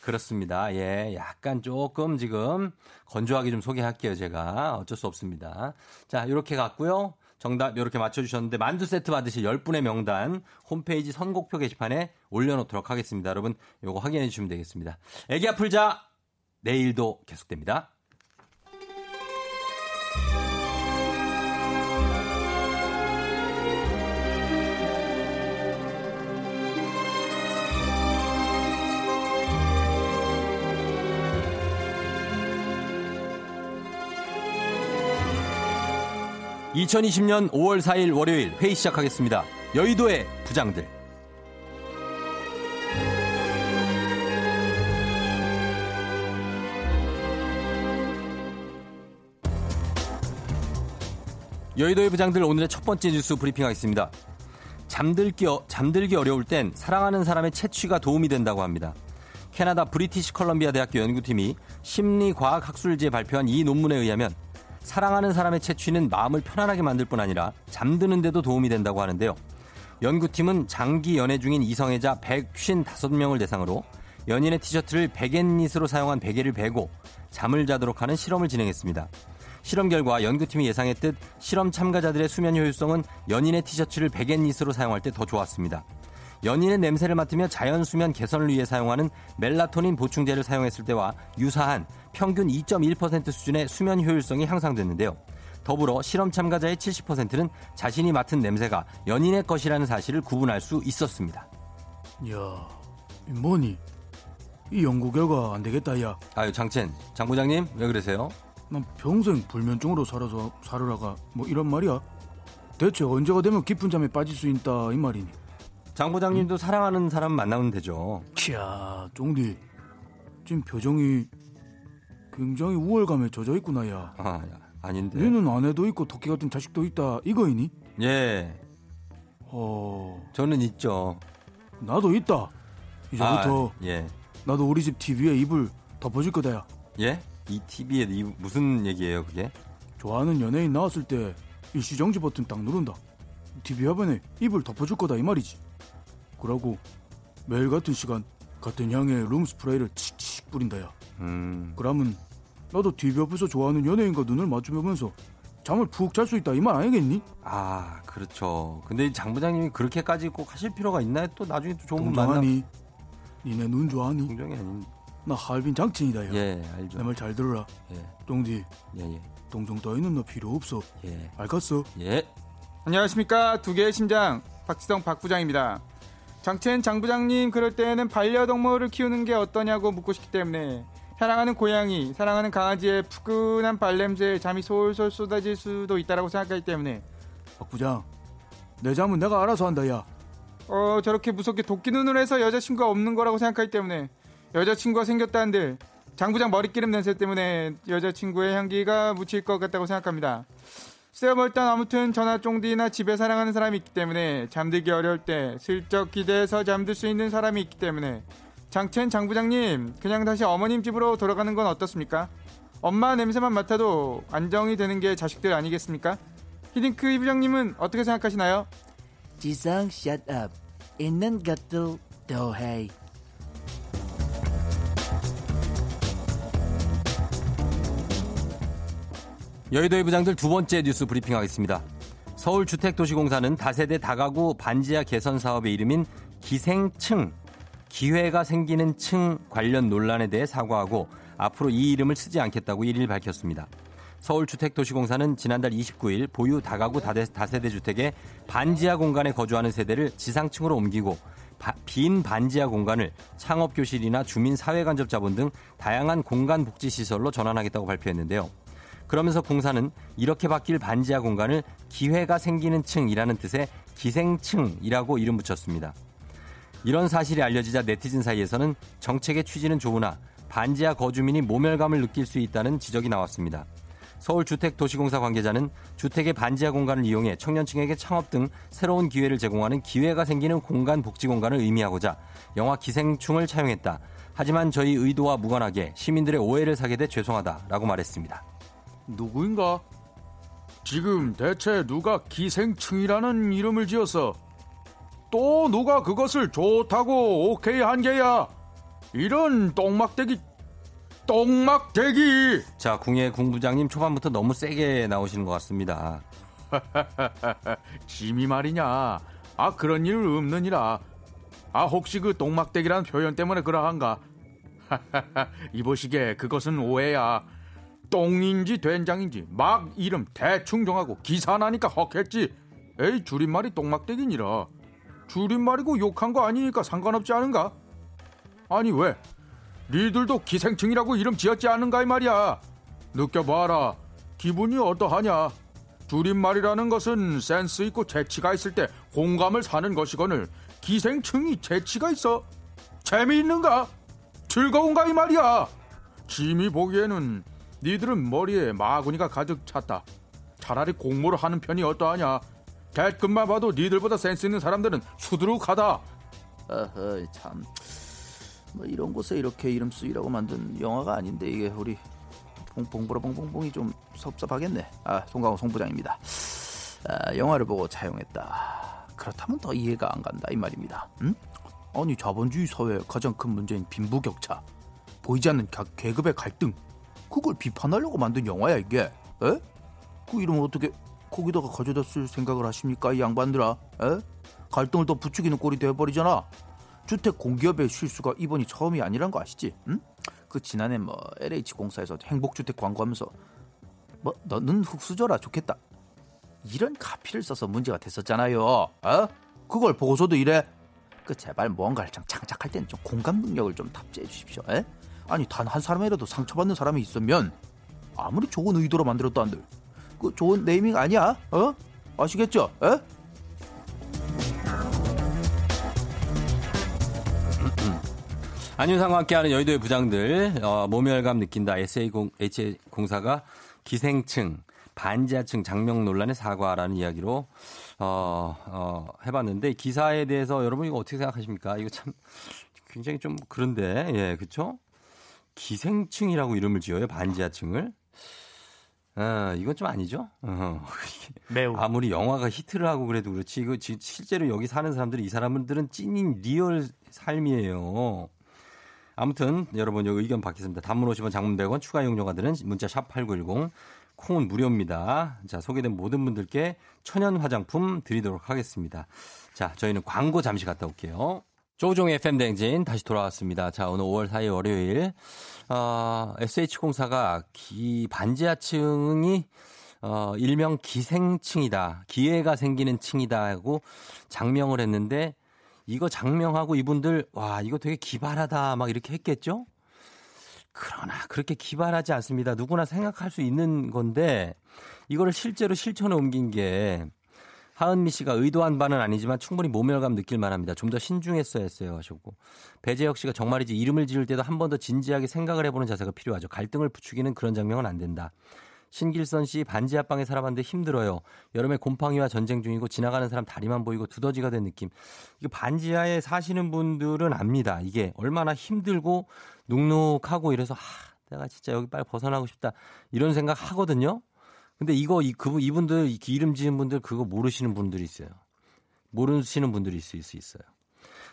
그렇습니다. 예, 약간 조금 지금 건조하게 좀 소개할게요, 제가. 어쩔 수 없습니다. 자, 이렇게 갔고요. 정답 이렇게 맞춰주셨는데 만두 세트 받으실 10분의 명단 홈페이지 선곡표 게시판에 올려놓도록 하겠습니다. 여러분 요거 확인해 주시면 되겠습니다. 애기 아플자 내일도 계속됩니다. (2020년 5월 4일) 월요일 회의 시작하겠습니다 여의도의 부장들 여의도의 부장들 오늘의 첫 번째 뉴스 브리핑하겠습니다. 잠들기, 어- 잠들기 어려울 땐 사랑하는 사람의 채취가 도움이 된다고 합니다. 캐나다 브리티시 컬럼비아 대학교 연구팀이 심리과학학술지에 발표한 이 논문에 의하면 사랑하는 사람의 채취는 마음을 편안하게 만들 뿐 아니라 잠드는 데도 도움이 된다고 하는데요. 연구팀은 장기 연애 중인 이성애자 155명을 대상으로 연인의 티셔츠를 베갯닛으로 사용한 베개를 베고 잠을 자도록 하는 실험을 진행했습니다. 실험 결과 연구팀이 예상했듯 실험 참가자들의 수면 효율성은 연인의 티셔츠를 베갯닛으로 사용할 때 더 좋았습니다. 연인의 냄새를 맡으며 자연 수면 개선을 위해 사용하는 멜라토닌 보충제를 사용했을 때와 유사한 평균 2.1% 수준의 수면 효율성이 향상됐는데요. 더불어 실험 참가자의 70%는 자신이 맡은 냄새가 연인의 것이라는 사실을 구분할 수 있었습니다. 야, 이 뭐니? 이 연구 결과 안 되겠다, 야. 아유 장첸 장 부장님 왜 그러세요? 난 평생 불면증으로 살아서 살으라가 뭐 이런 말이야. 대체 언제가 되면 깊은 잠에 빠질 수 있다 이 말이니? 장 부장님도 사랑하는 사람 만나면 되죠. 키야, 쫑디. 지금 표정이 굉장히 우월감에 젖어 있구나, 야. 아 아닌데. 니는 아내도 있고 토끼 같은 자식도 있다 이거이니? 예 어, 저는 있죠. 나도 있다. 이제부터 아, 예 나도 우리 집 TV에 이불 덮어줄 거다야. 예? 이 TV에 이 무슨 얘기예요 그게? 좋아하는 연예인 나왔을 때 일시정지 버튼 딱 누른다. TV 화면에 이불 덮어줄 거다 이 말이지. 그러고 매일 같은 시간 같은 향의 룸 스프레이를 칙칙 뿌린다야. 음 그러면 나도 TV 옆에서 좋아하는 연예인과 눈을 마주보면서 잠을 푹 잘 수 있다 이 말 아니겠니? 아, 그렇죠. 근데 이장 부장님이 그렇게까지 꼭 하실 필요가 있나요? 또 나중에 또 좋은 분 만나. 동정하니? 니네 눈 좋아하니? 동정이 아닌. 나 할빈 장친이다 야. 예, 알죠. 내 말 잘 들어라. 예, 쫑디 예, 예, 동정 따위는 너 필요 없어. 예, 알겠어? 예. 안녕하십니까 두 개의 심장 박지성 박 부장입니다. 장첸 장 부장님 그럴 때에는 반려동물을 키우는 게 어떠냐고 묻고 싶기 때문에 사랑하는 고양이, 사랑하는 강아지의 푸근한 발냄새에 잠이 솔솔 쏟아질 수도 있다라고 생각하기 때문에 박 부장 내 잠은 내가 알아서 한다 야. 어 저렇게 무섭게 도끼 눈으로 해서 여자친구가 없는 거라고 생각하기 때문에 여자친구가 생겼다는들 장부장 머리기름 냄새 때문에 여자친구의 향기가 묻힐 것 같다고 생각합니다. 쓰여뭐 일단 아무튼 전화 쫑디나 집에 사랑하는 사람이 있기 때문에 잠들기 어려울 때 슬쩍 기대해서 잠들 수 있는 사람이 있기 때문에 장첸 장부장님 그냥 다시 어머님 집으로 돌아가는 건 어떻습니까? 엄마 냄새만 맡아도 안정이 되는 게 자식들 아니겠습니까? 히딩크 이 부장님은 어떻게 생각하시나요? 지성 shut up. 있는 것도 더해. 여의도의 부장들 두 번째 뉴스 브리핑하겠습니다. 서울주택도시공사는 다세대 다가구 반지하 개선 사업의 이름인 기생층, 기회가 생기는 층 관련 논란에 대해 사과하고 앞으로 이 이름을 쓰지 않겠다고 1일 밝혔습니다. 서울주택도시공사는 지난달 29일 보유 다가구 다세대 주택의 반지하 공간에 거주하는 세대를 지상층으로 옮기고 바- 빈 반지하 공간을 창업교실이나 주민사회간접자본 등 다양한 공간 복지 시설로 전환하겠다고 발표했는데요. 그러면서 공사는 이렇게 바뀔 반지하 공간을 기회가 생기는 층이라는 뜻의 기생층이라고 이름 붙였습니다. 이런 사실이 알려지자 네티즌 사이에서는 정책의 취지는 좋으나 반지하 거주민이 모멸감을 느낄 수 있다는 지적이 나왔습니다. 서울주택도시공사 관계자는 주택의 반지하 공간을 이용해 청년층에게 창업 등 새로운 기회를 제공하는 기회가 생기는 공간 복지 공간을 의미하고자 영화 기생충을 차용했다. 하지만 저희 의도와 무관하게 시민들의 오해를 사게 돼 죄송하다라고 말했습니다. 누구인가? 지금 대체 누가 기생충이라는 이름을 지었어? 또 누가 그것을 좋다고 오케이 한 게야? 이런 똥막대기, 똥막대기! 자, 궁예 궁부장님 초반부터 너무 세게 나오시는 것 같습니다. 짐이 말이냐? 아 그런 일 없느니라. 아 혹시 그 똥막대기라는 표현 때문에 그러한가? 이보시게 그것은 오해야. 똥인지 된장인지 막 이름 대충 정하고 기사 나니까 헉했지. 에이 줄임말이 똥막대기니라. 줄임말이고 욕한 거 아니니까 상관없지 않은가? 아니 왜? 니들도 기생충이라고 이름 지었지 않은가 이 말이야. 느껴봐라. 기분이 어떠하냐? 줄임말이라는 것은 센스 있고 재치가 있을 때 공감을 사는 것이거늘 기생충이 재치가 있어? 재미있는가? 즐거운가 이 말이야. 짐이 보기에는 니들은 머리에 마구니가 가득 찼다. 차라리 공모를 하는 편이 어떠하냐? 대끝만 봐도 니들보다 센스 있는 사람들은 수두룩하다. 어허 참. 뭐 이런 곳에 이렇게 이름 쓰이라고 만든 영화가 아닌데 이게 우리 봉봉보라 봉봉봉이 좀 섭섭하겠네. 아 송강호 송부장입니다. 아, 영화를 보고 차용했다. 그렇다면 더 이해가 안 간다 이 말입니다. 응? 아니 자본주의 사회의 가장 큰 문제인 빈부격차, 보이지 않는 가- 계급의 갈등, 그걸 비판하려고 만든 영화야 이게. 에? 그 이름을 어떻게 거기다가 가져다 쓸 생각을 하십니까 이 양반들아? 에? 갈등을 더 부추기는 꼴이 되어버리잖아. 주택 공기업의 실수가 이번이 처음이 아니란 거 아시지? 응? 그 지난해 뭐 LH 공사에서 행복주택 광고하면서 뭐 너는 흙수저라 좋겠다. 이런 카피를 써서 문제가 됐었잖아요. 어? 그걸 보고서도 이래? 그 제발 뭔가를 좀 창작할 때는 좀 공감 능력을 좀 탑재해 주십시오. 에? 아니 단 한 사람이라도 상처받는 사람이 있으면 아무리 좋은 의도로 만들었다 한들 그 좋은 네이밍 아니야? 어? 아시겠죠? 에? 안윤상과 함께하는 여의도의 부장들 어, 모멸감 느낀다. SA0, 공사가 기생층, 반지하층 장명 논란의 사과라는 이야기로 어, 어, 해봤는데 기사에 대해서 여러분 이거 어떻게 생각하십니까? 이거 참 굉장히 좀 그런데 예, 그렇죠? 기생층이라고 이름을 지어요 반지하층을. 아, 이건 좀 아니죠? 어. 매우. 아무리 영화가 히트를 하고 그래도 그렇지. 이거 지- 실제로 여기 사는 사람들이 이 사람들은 찐인 real 삶이에요. 아무튼 여러분 여기 의견 받겠습니다. 단문 50원 장문 100원 추가 이용료가 드는 문자 샵 8910 콩은 무료입니다. 자, 소개된 모든 분들께 천연 화장품 드리도록 하겠습니다. 자, 저희는 광고 잠시 갔다 올게요. 조종의 대행진 다시 돌아왔습니다. 자, 오늘 5월 4일 월요일 어, SH공사가 기 반지하층이 어, 일명 기생층이다. 기회가 생기는 층이다 하고 장명을 했는데 이거 장명하고 이분들 와 이거 되게 기발하다 막 이렇게 했겠죠? 그러나 그렇게 기발하지 않습니다. 누구나 생각할 수 있는 건데 이거를 실제로 실천에 옮긴 게 하은미 씨가 의도한 바는 아니지만 충분히 모멸감 느낄 만합니다. 좀 더 신중했어야 했어요 하셨고 배재혁 씨가 정말이지 이름을 지을 때도 한 번 더 진지하게 생각을 해보는 자세가 필요하죠. 갈등을 부추기는 그런 장면은 안 된다. 신길선 씨 반지 하방에 살아봤는데 힘들어요. 여름에 곰팡이와 전쟁 중이고 지나가는 사람 다리만 보이고 두더지가 된 느낌. 이거 반지하에 사시는 분들은 압니다. 이게 얼마나 힘들고 눅눅하고 이래서 하, 내가 진짜 여기 빨리 벗어나고 싶다 이런 생각 하거든요. 근데 이거 이 그분 이분들 이 이름 지은 분들 그거 모르시는 분들이 있어요. 모르시는 분들이 있을 수 있어요.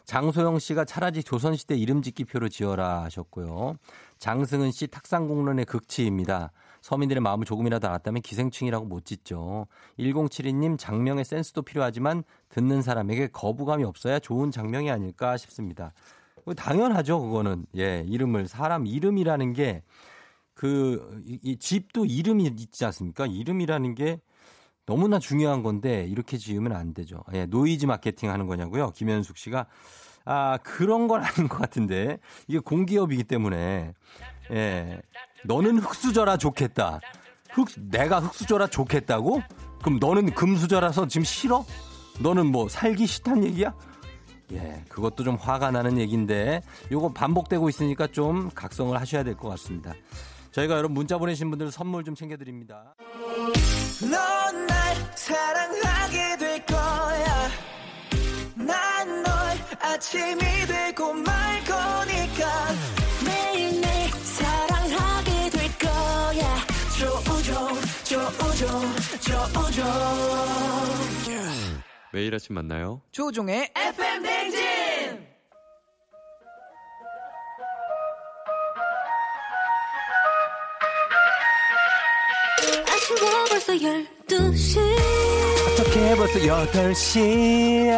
장소영 씨가 차라리 조선시대 이름 짓기표로 지어라 하셨고요. 장승은 씨 탁상공론의 극치입니다. 서민들의 마음을 조금이라도 알았다면 기생충이라고 못 짓죠. 1072님 장명의 센스도 필요하지만 듣는 사람에게 거부감이 없어야 좋은 장명이 아닐까 싶습니다. 당연하죠, 그거는. 예, 이름을 사람 이름이라는 게 그, 이, 이 집도 이름이 있지 않습니까? 이름이라는 게 너무나 중요한 건데 이렇게 지으면 안 되죠. 예, 노이즈 마케팅 하는 거냐고요. 김현숙 씨가 아 그런 건 아닌 것 같은데 이게 공기업이기 때문에 예 너는 흙수저라 좋겠다. 흙 내가 흙수저라 좋겠다고? 그럼 너는 금수저라서 지금 싫어? 너는 뭐 살기 싫단 얘기야? 예, 그것도 좀 화가 나는 얘기인데 요거 반복되고 있으니까 좀 각성을 하셔야 될 것 같습니다. 저희가 여러분 문자 보내신 분들 선물 좀 챙겨드립니다. 넌 날 사랑하게 될 거야. 난 널 아침이 되고 말 거니까. 매일매일 사랑하게 될 거야. 조우종, 조우종, 조우종. 매일 아침 만나요. 조종의 FM 댕진! 아쉬워 벌써 12시 어떻게 벌써 8시야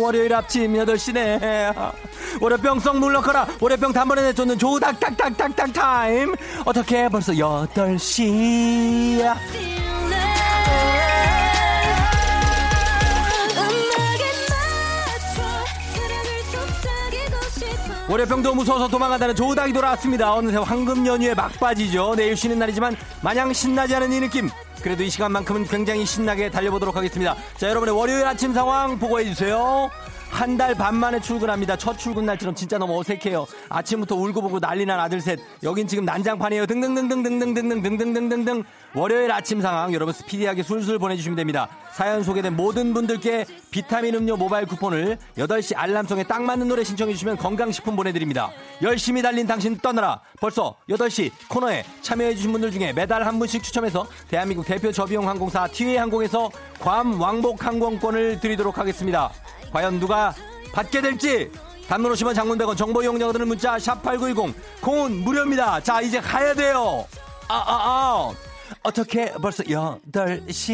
월요일 아침 8시네 월요병 썩 물러가라 월요병 단번에 내쫓는 조닥닥닥닥닥 타임 어떻게 벌써 8시야 월요병도 무서워서 도망간다는 조닥이 돌아왔습니다. 어느새 황금 연휴의 막바지죠. 내일 쉬는 날이지만 마냥 신나지 않은 이 느낌. 그래도 이 시간만큼은 굉장히 신나게 달려보도록 하겠습니다. 자 여러분의 월요일 아침 상황 보고해주세요 한 달 반 만에 출근합니다. 첫 출근 날처럼 진짜 너무 어색해요. 아침부터 울고 보고 난리 난 아들 셋. 여긴 지금 난장판이에요. 등등등등등등등등등등등등. 월요일 아침 상황 여러분 스피디하게 술술 보내주시면 됩니다. 사연 소개된 모든 분들께 비타민 음료 모바일 쿠폰을 8시 알람송에 딱 맞는 노래 신청해주시면 건강식품 보내드립니다. 열심히 달린 당신 떠나라. 벌써 8시 코너에 참여해주신 분들 중에 매달 한 분씩 추첨해서 대한민국 대표 저비용 항공사 티웨이 항공에서 괌 왕복 항공권을 드리도록 하겠습니다. 과연 누가 받게 될지 단문 오시면 장문 100원 정보 이용자가 드는 문자 샵 8910 콩은 무료입니다. 자 이제 가야 돼요. 아 아, 아. 어떻게 벌써 8시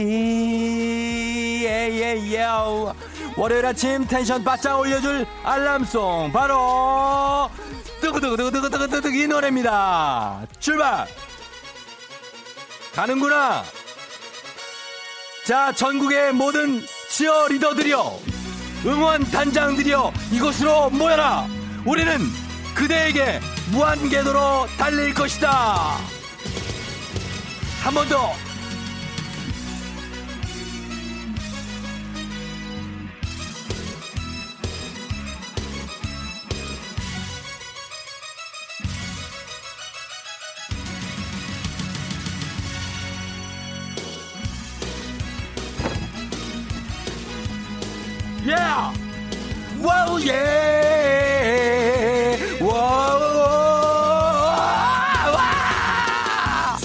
예예예 월요일 아침 텐션 바짝 올려줄 알람송 바로 뜨그뜨그뜨그뜨그뜨그 이 노래입니다. 출발 가는구나. 자 전국의 모든 치어 리더들이여 응원 단장들이여 이곳으로 모여라. 우리는 그대에게 무한궤도로 달릴 것이다. 한 번 더 Yeah! 예! 와우! 와!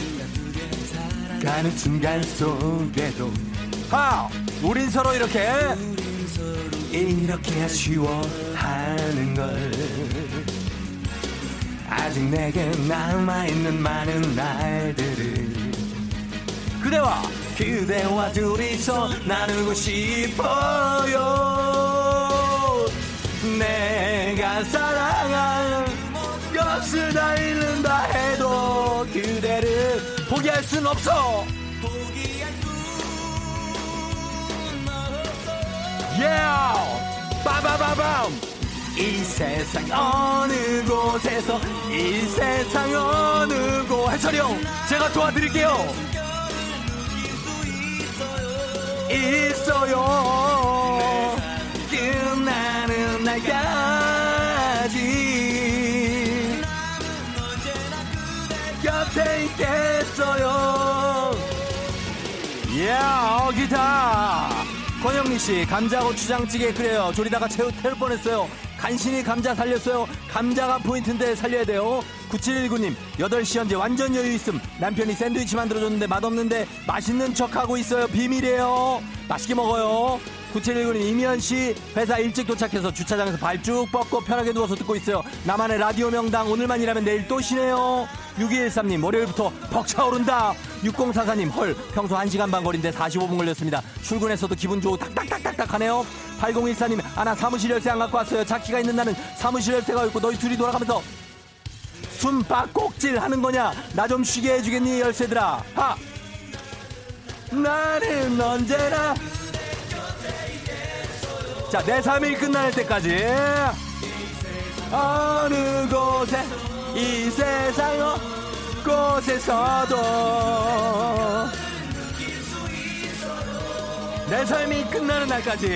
가는 순간 속에도 하! 우린 서로 이렇게 이렇게 아쉬워하는 걸 아직 내게 남아있는 많은 날들을 그대와 그대와 둘이서 나누고 싶어요. 내가 사랑하는 것을 다 잃는다 해도 그대를 포기할 순 없어. yeah! 빠바바밤! 이 세상 어느 곳에서 이 세상 어느 곳 해철이 형 제가 도와드릴게요 있어요. 끝나는 날까지. 곁에 있겠어요. 야 기타. 권영미 씨 감자 고추장찌개 그래요. 조리다가 채우 태울 뻔했어요 간신히 감자 살렸어요. 감자가 포인트인데 살려야 돼요. 9719님 8시 현재 완전 여유 있음. 남편이 샌드위치 만들어줬는데 맛없는데 맛있는 척하고 있어요. 비밀이에요. 맛있게 먹어요. 9719님 이미연 씨 회사 일찍 도착해서 주차장에서 발 쭉 뻗고 편하게 누워서 듣고 있어요. 나만의 라디오 명당 오늘만 일하면 내일 또 쉬네요. 6213님 월요일부터 벅차오른다. 6044님 헐 평소 1시간 반 거리인데 45분 걸렸습니다. 출근했어도 기분 좋고 딱딱딱딱딱 하네요 8014님 아나 사무실 열쇠 안 갖고 왔어요. 차키가 있는 나는 사무실 열쇠가 있고 너희 둘이 돌아가면서 숨바꼭질 하는 거냐? 나 좀 쉬게 해주겠니 열쇠들아? 하! 나는 언제나 자, 내 3일 끝날 때까지 어느 곳에 이 세상어 곳에서도 내 삶이 끝나는 날까지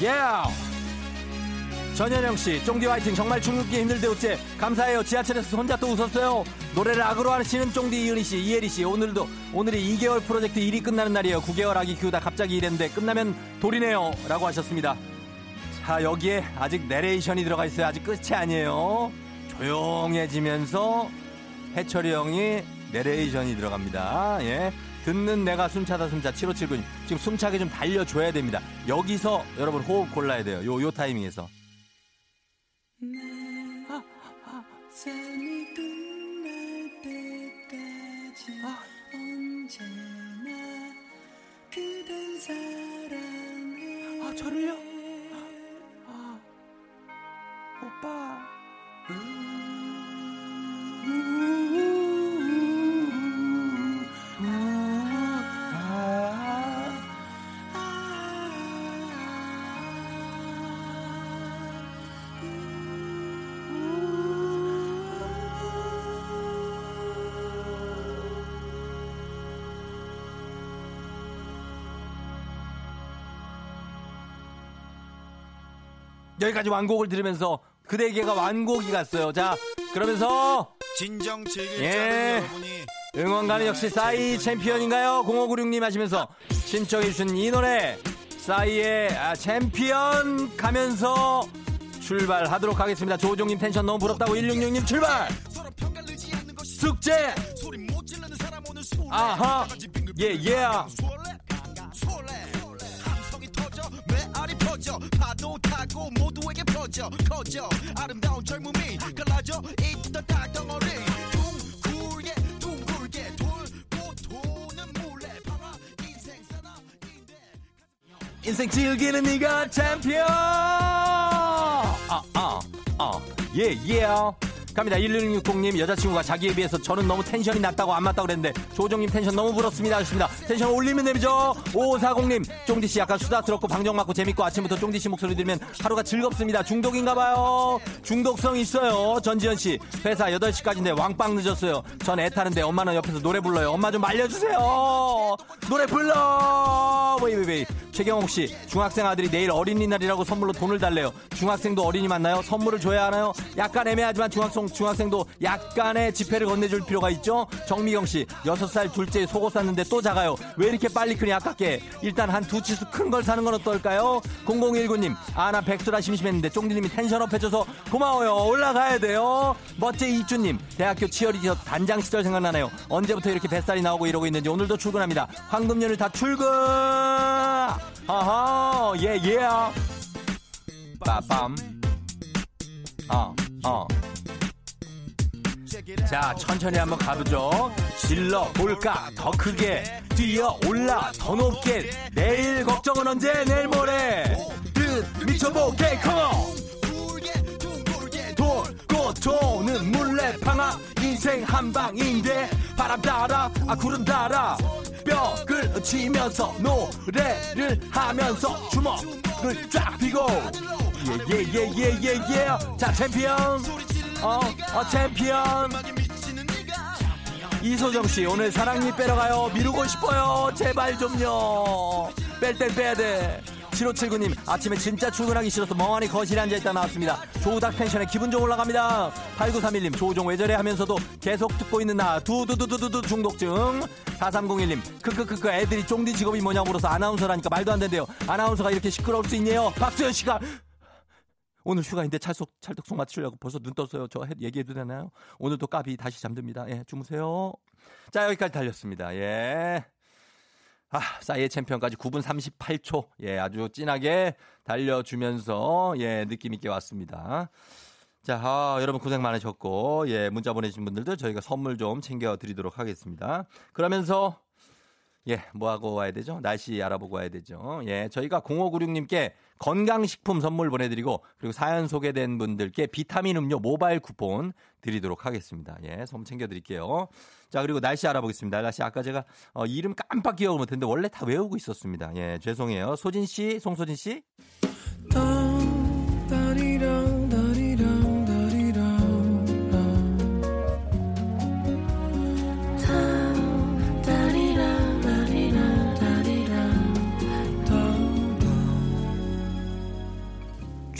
Yeah! 전현영 씨, 쫑디 화이팅. 정말 중국기 힘들대 어째. 감사해요. 지하철에서 혼자 또 웃었어요. 노래를 악으로 하시는 쫑디 이은희 씨, 이혜리 씨. 오늘도 오늘이 2개월 프로젝트 일이 끝나는 날이에요. 9개월 아기 키우다 갑자기 이랬는데 끝나면 돌이네요. 라고 하셨습니다. 자, 여기에 아직 내레이션이 들어가 있어요. 아직 끝이 아니에요. 조용해지면서 해철이 형이 내레이션이 들어갑니다. 예. 듣는 내가 숨차다 숨차 7579님 지금 숨차게 좀 달려줘야 됩니다. 여기서 여러분 호흡 골라야 돼요. 요, 요 타이밍에서. 삶이 끝날 때까지 언제나 그댄 사랑해 아, 저를요? 여기까지 완곡을 들으면서 그대에게가 완곡이 갔어요. 자, 그러면서 진정 즐길 예. 여러분이 응원가는 역시 싸이 챔피언인가요? 0596님 하시면서 신청해 주신 이 노래 싸이의 아, 챔피언 가면서 출발하도록 하겠습니다. 조종님 텐션 너무 부럽다고 166님 출발! 숙제! 아하! 예, 예! 함성 퍼져 커져. 아름다운 젊음이 갈라져 있던 땅덩어리. 둥글게 둥글게 돌고 도는 물레방아 인생 사나 인데 인생 즐기는 네가 챔피언! 아, 아, 아, 예, 예. 갑니다. 1160님 여자친구가 자기에 비해서 저는 너무 텐션이 낮다고 안 맞다고 그랬는데 조정님 텐션 너무 부럽습니다 하셨습니다. 텐션 올리면 됩죠. 5540님 쫑디씨 약간 수다스럽고 방정 맞고 재밌고 아침부터 쫑디씨 목소리 들으면 하루가 즐겁습니다. 중독인가봐요. 중독성 있어요. 전지현씨 회사 8시까지인데 왕빵 늦었어요. 전 애 타는데 엄마는 옆에서 노래 불러요. 엄마 좀 말려주세요. 노래 불러. 웨이웨이 최경옥 씨 중학생 아들이 내일 어린이날이라고 선물로 돈을 달래요. 중학생도 어린이 맞나요? 선물을 줘야 하나요? 약간 애매하지만 중학생 중학생도 약간의 지폐를 건네줄 필요가 있죠. 정미경 씨 6살 둘째 속옷 샀는데 또 작아요. 왜 이렇게 빨리 크니 아깝게 일단 한 두 치수 큰 걸 사는 건 어떨까요? 0019님 아 나 백수라 심심했는데 쫑디님이 텐션 up 해줘서 고마워요. 올라가야 돼요. 멋제 이주님 대학교 치어리더 단장 시절 생각나네요. 언제부터 이렇게 뱃살이 나오고 이러고 있는지 오늘도 출근합니다. 황금연을 다 출근. 아하 예 예. 빠밤. 어 어. 자 천천히 한번 가보죠. 질러 볼까? 더 크게. 뛰어 올라. 더 높게. 내일 걱정은 언제? 내일 모레. 듯 미쳐볼게 come on 돌고 도는 물레방아. 인생 한 방인데 바람 따라 아 구름 따라. 벽을 치면서 노래를 하면서 주먹을 쫙 펴고. 예예예예예예. 자 챔피언 어, 어 챔피언. 이소정 씨 오늘 사랑니 빼러 가요. 미루고 싶어요. 제발 좀요. 뺄 땐 빼야 돼. 7579님 아침에 진짜 출근하기 싫어서 멍하니 거실에 앉아있다 나왔습니다. 조우닥 텐션에 기분 좀 올라갑니다. 8931님 조우종 외절해 하면서도 계속 듣고 있는 나. 두두두두두두 중독증. 4301님 크크크크 애들이 쫑디 직업이 뭐냐고 물어서 아나운서라니까 말도 안 된대요. 아나운서가 이렇게 시끄러울 수 있네요. 박수현 씨가 오늘 휴가인데 찰속 찰떡송 맞추려고 벌써 눈 떴어요. 저 해- 얘기해도 되나요? 오늘도 까비 다시 잠듭니다. 예, 주무세요. 자, 여기까지 달렸습니다. 예. 아, 싸이의 챔피언까지 9분 38초. 예, 아주 진하게 달려주면서, 예, 느낌있게 왔습니다. 자, 아, 여러분 고생 많으셨고, 예, 문자 보내주신 분들도 저희가 선물 좀 챙겨드리도록 하겠습니다. 그러면서 예, 뭐 하고 와야 되죠? 날씨 알아보고 와야 되죠. 예, 저희가 0596님께 건강식품 선물 보내드리고 그리고 사연 소개된 분들께 비타민 음료 모바일 쿠폰 드리도록 하겠습니다. 예, 선물 챙겨드릴게요. 자, 그리고 날씨 알아보겠습니다. 날씨 아까 제가 어, 이름 깜빡 기억을 못했는데 원래 다 외우고 있었습니다. 예, 죄송해요. 소진 씨, 송소진 씨.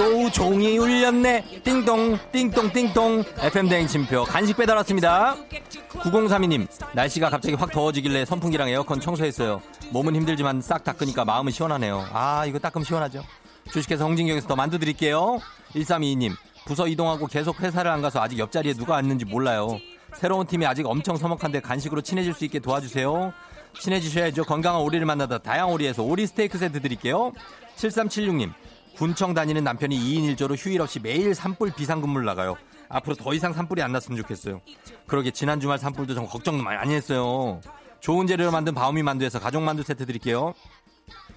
조종이 울렸네. 띵동, 띵동, 띵동. FM 대행 진표 간식 배달 왔습니다. 9032님, 날씨가 갑자기 확 더워지길래 선풍기랑 에어컨 청소했어요. 몸은 힘들지만 싹 닦으니까 마음은 시원하네요. 아, 이거 닦으면 시원하죠. 주식회사 홍진경에서 더 만두 드릴게요. 1322님, 부서 이동하고 계속 회사를 안 가서 아직 옆자리에 누가 앉는지 몰라요. 새로운 팀이 아직 엄청 서먹한데 간식으로 친해질 수 있게 도와주세요. 친해지셔야죠. 건강한 오리를 만나다 다양오리에서 오리 스테이크 세트 드릴게요. 7376님, 군청 다니는 남편이 2인 1조로 휴일 없이 매일 산불 비상근무를 나가요. 앞으로 더 이상 산불이 안 났으면 좋겠어요. 그러게 지난 주말 산불도 좀 걱정 많이 했어요. 좋은 재료로 만든 바오미 만두에서 가족 만두 세트 드릴게요.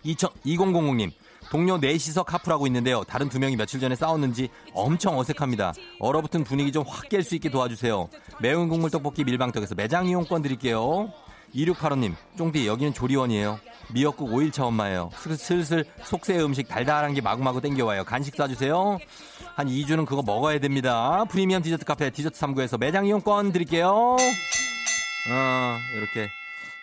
2000, 2000님 동료 넷이서 카풀하고 있는데요. 다른 두 명이 며칠 전에 싸웠는지 엄청 어색합니다. 얼어붙은 분위기 좀 확 깰 수 있게 도와주세요. 매운 국물 떡볶이 밀방떡에서 매장 이용권 드릴게요. 2685님, 쫑디 여기는 조리원이에요. 미역국 5일차 엄마예요. 슬- 슬슬 속세 음식 달달한 게 마구마구 땡겨와요. 간식 싸주세요. 한 2주는 그거 먹어야 됩니다. 프리미엄 디저트 카페 디저트 3구에서 매장 이용권 드릴게요. 어, 이렇게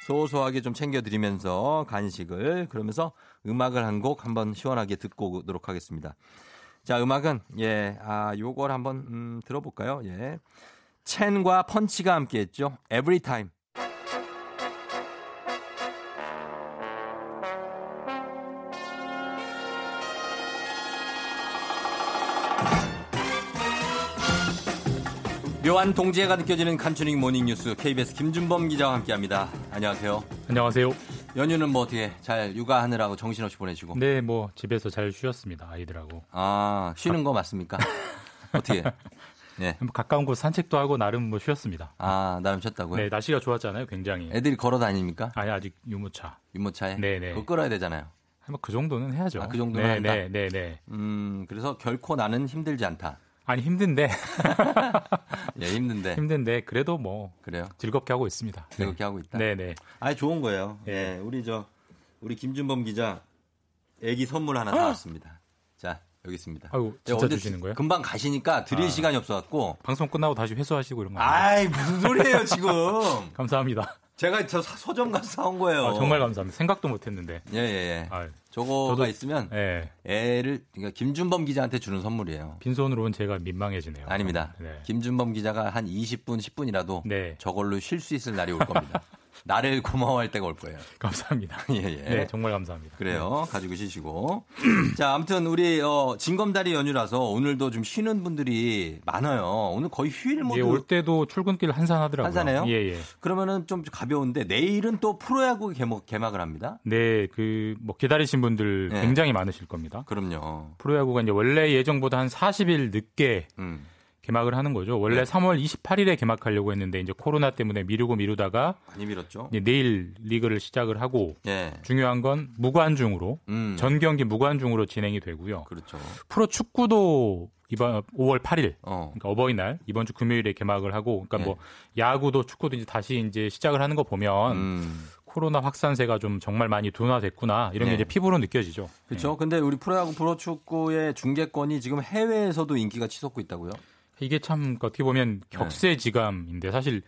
소소하게 좀 챙겨드리면서 간식을 그러면서 음악을 한 곡 한번 시원하게 듣고 오도록 하겠습니다. 자, 음악은 예, 아, 요걸 한번 음, 들어볼까요? 예. 첸과 펀치가 함께 했죠. Every Time. 묘한 동지애가 느껴지는 간추닝 모닝뉴스 KBS 김준범 기자와 함께합니다. 안녕하세요. 안녕하세요. 연휴는 뭐 어떻게 잘 육아하느라고 정신없이 보내시고? 네, 뭐 집에서 잘 쉬었습니다. 아이들하고. 아 쉬는 거 맞습니까? 어떻게? 네. 뭐 가까운 곳 산책도 하고 나름 뭐 쉬었습니다. 아 나름 쉬었다고요? 네, 날씨가 좋았잖아요. 굉장히. 애들이 걸어 다닙니까? 아니 아직 유모차. 유모차에? 네네. 그거 끌어야 되잖아요. 뭐 그 정도는 해야죠. 아, 그 정도는 네, 한다? 네, 네, 네. 음 그래서 결코 나는 힘들지 않다. 아니 힘든데. 예 힘든데. 힘든데 그래도 뭐 그래요? 즐겁게 하고 있습니다. 즐겁게 하고 있다. 네, 네. 아니 좋은 거예요. 예, 우리 저 우리 김준범 기자 애기 선물 하나 사왔습니다. 자 여기 있습니다. 아이고 예, 진짜 언제 주시는 거예요? 금방 가시니까 드릴 아. 시간이 없어갖고. 방송 끝나고 다시 회수하시고 이런 거. 아이 무슨 소리예요 지금? 감사합니다. 제가 저 사- 서점 가서 사온 거예요. 아, 정말 감사합니다. 생각도 못했는데. 예예 예. 아, 저거가 저도- 있으면 예. 애를 그러니까 김준범 기자한테 주는 선물이에요. 빈손으로 온 제가 민망해지네요. 아닙니다. 네. 김준범 기자가 한 20분 10분이라도 네. 저걸로 쉴 수 있을 날이 올 겁니다. 나를 고마워할 때가 올 거예요. 감사합니다. 예, 예. 네, 정말 감사합니다. 그래요. 가지고 쉬시고. 자, 아무튼 우리 어, 징검다리 연휴라서 오늘도 좀 쉬는 분들이 많아요. 오늘 거의 휴일 모드. 예, 올 때도 출근길 한산하더라고요. 한산해요? 예, 예. 그러면은 좀 가벼운데 내일은 또 프로야구 개막, 개막을 합니다. 네, 그 뭐 기다리신 분들 네. 굉장히 많으실 겁니다. 그럼요. 프로야구가 이제 원래 예정보다 한 40일 늦게 음. 개막을 하는 거죠. 원래 네. 3월 28일에 개막하려고 했는데 이제 코로나 때문에 미루고 미루다가 많이. 이제 내일 리그를 시작을 하고 예. 중요한 건 무관중으로 음. 전 경기 무관중으로 진행이 되고요. 그렇죠. 프로 축구도 이번 5월 8일 어. 그러니까 어버이날 이번 주 금요일에 개막을 하고 그러니까 네. 뭐 야구도 축구도 이제 다시 이제 시작을 하는 거 보면 음. 코로나 확산세가 좀 정말 많이 둔화됐구나 이런 게 네. 이제 피부로 느껴지죠. 그렇죠. 근데 우리 프로야구 프로축구의 중계권이 지금 해외에서도 인기가 치솟고 있다고요? 이게 참 어떻게 보면 네. 격세지감인데 사실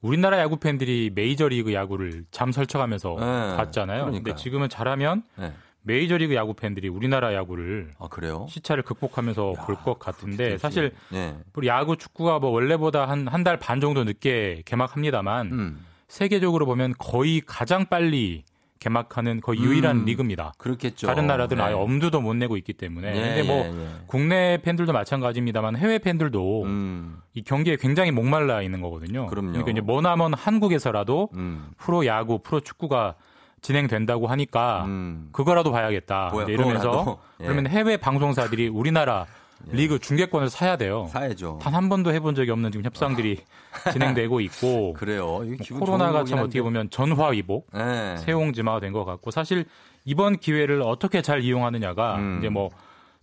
우리나라 야구 팬들이 메이저리그 야구를 잠 설쳐가면서 네. 봤잖아요. 그러니까요. 근데 지금은 잘하면 네. 메이저리그 야구 팬들이 우리나라 야구를 아? 시차를 극복하면서 볼 것 같은데 사실 네. 우리 야구 축구가 뭐 원래보다 한 한 달 반 정도 늦게 개막합니다만 음. 세계적으로 보면 거의 가장 빨리 개막하는 거의 유일한 음, 리그입니다. 그렇겠죠. 다른 나라들은 네. 아예 엄두도 못 내고 있기 때문에. 예, 근데 뭐 예, 예. 국내 팬들도 마찬가지입니다만 해외 팬들도 음, 이 경기에 굉장히 목말라 있는 거거든요. 그럼요. 러니까 이제 머나먼 한국에서라도 음, 프로 야구, 프로 축구가 진행된다고 하니까 음. 그거라도 봐야겠다. 뭐야, 이러면서? 예. 그러면 해외 방송사들이 우리나라 리그 중계권을 사야 돼요. 사야죠. 단 한 번도 해본 적이 없는 지금 협상들이 진행되고 있고 그래요. 뭐 코로나가 참 어떻게. 보면 전화위복, 네. 세옹지마가 된 것 같고 사실 이번 기회를 어떻게 잘 이용하느냐가 음. 이제 뭐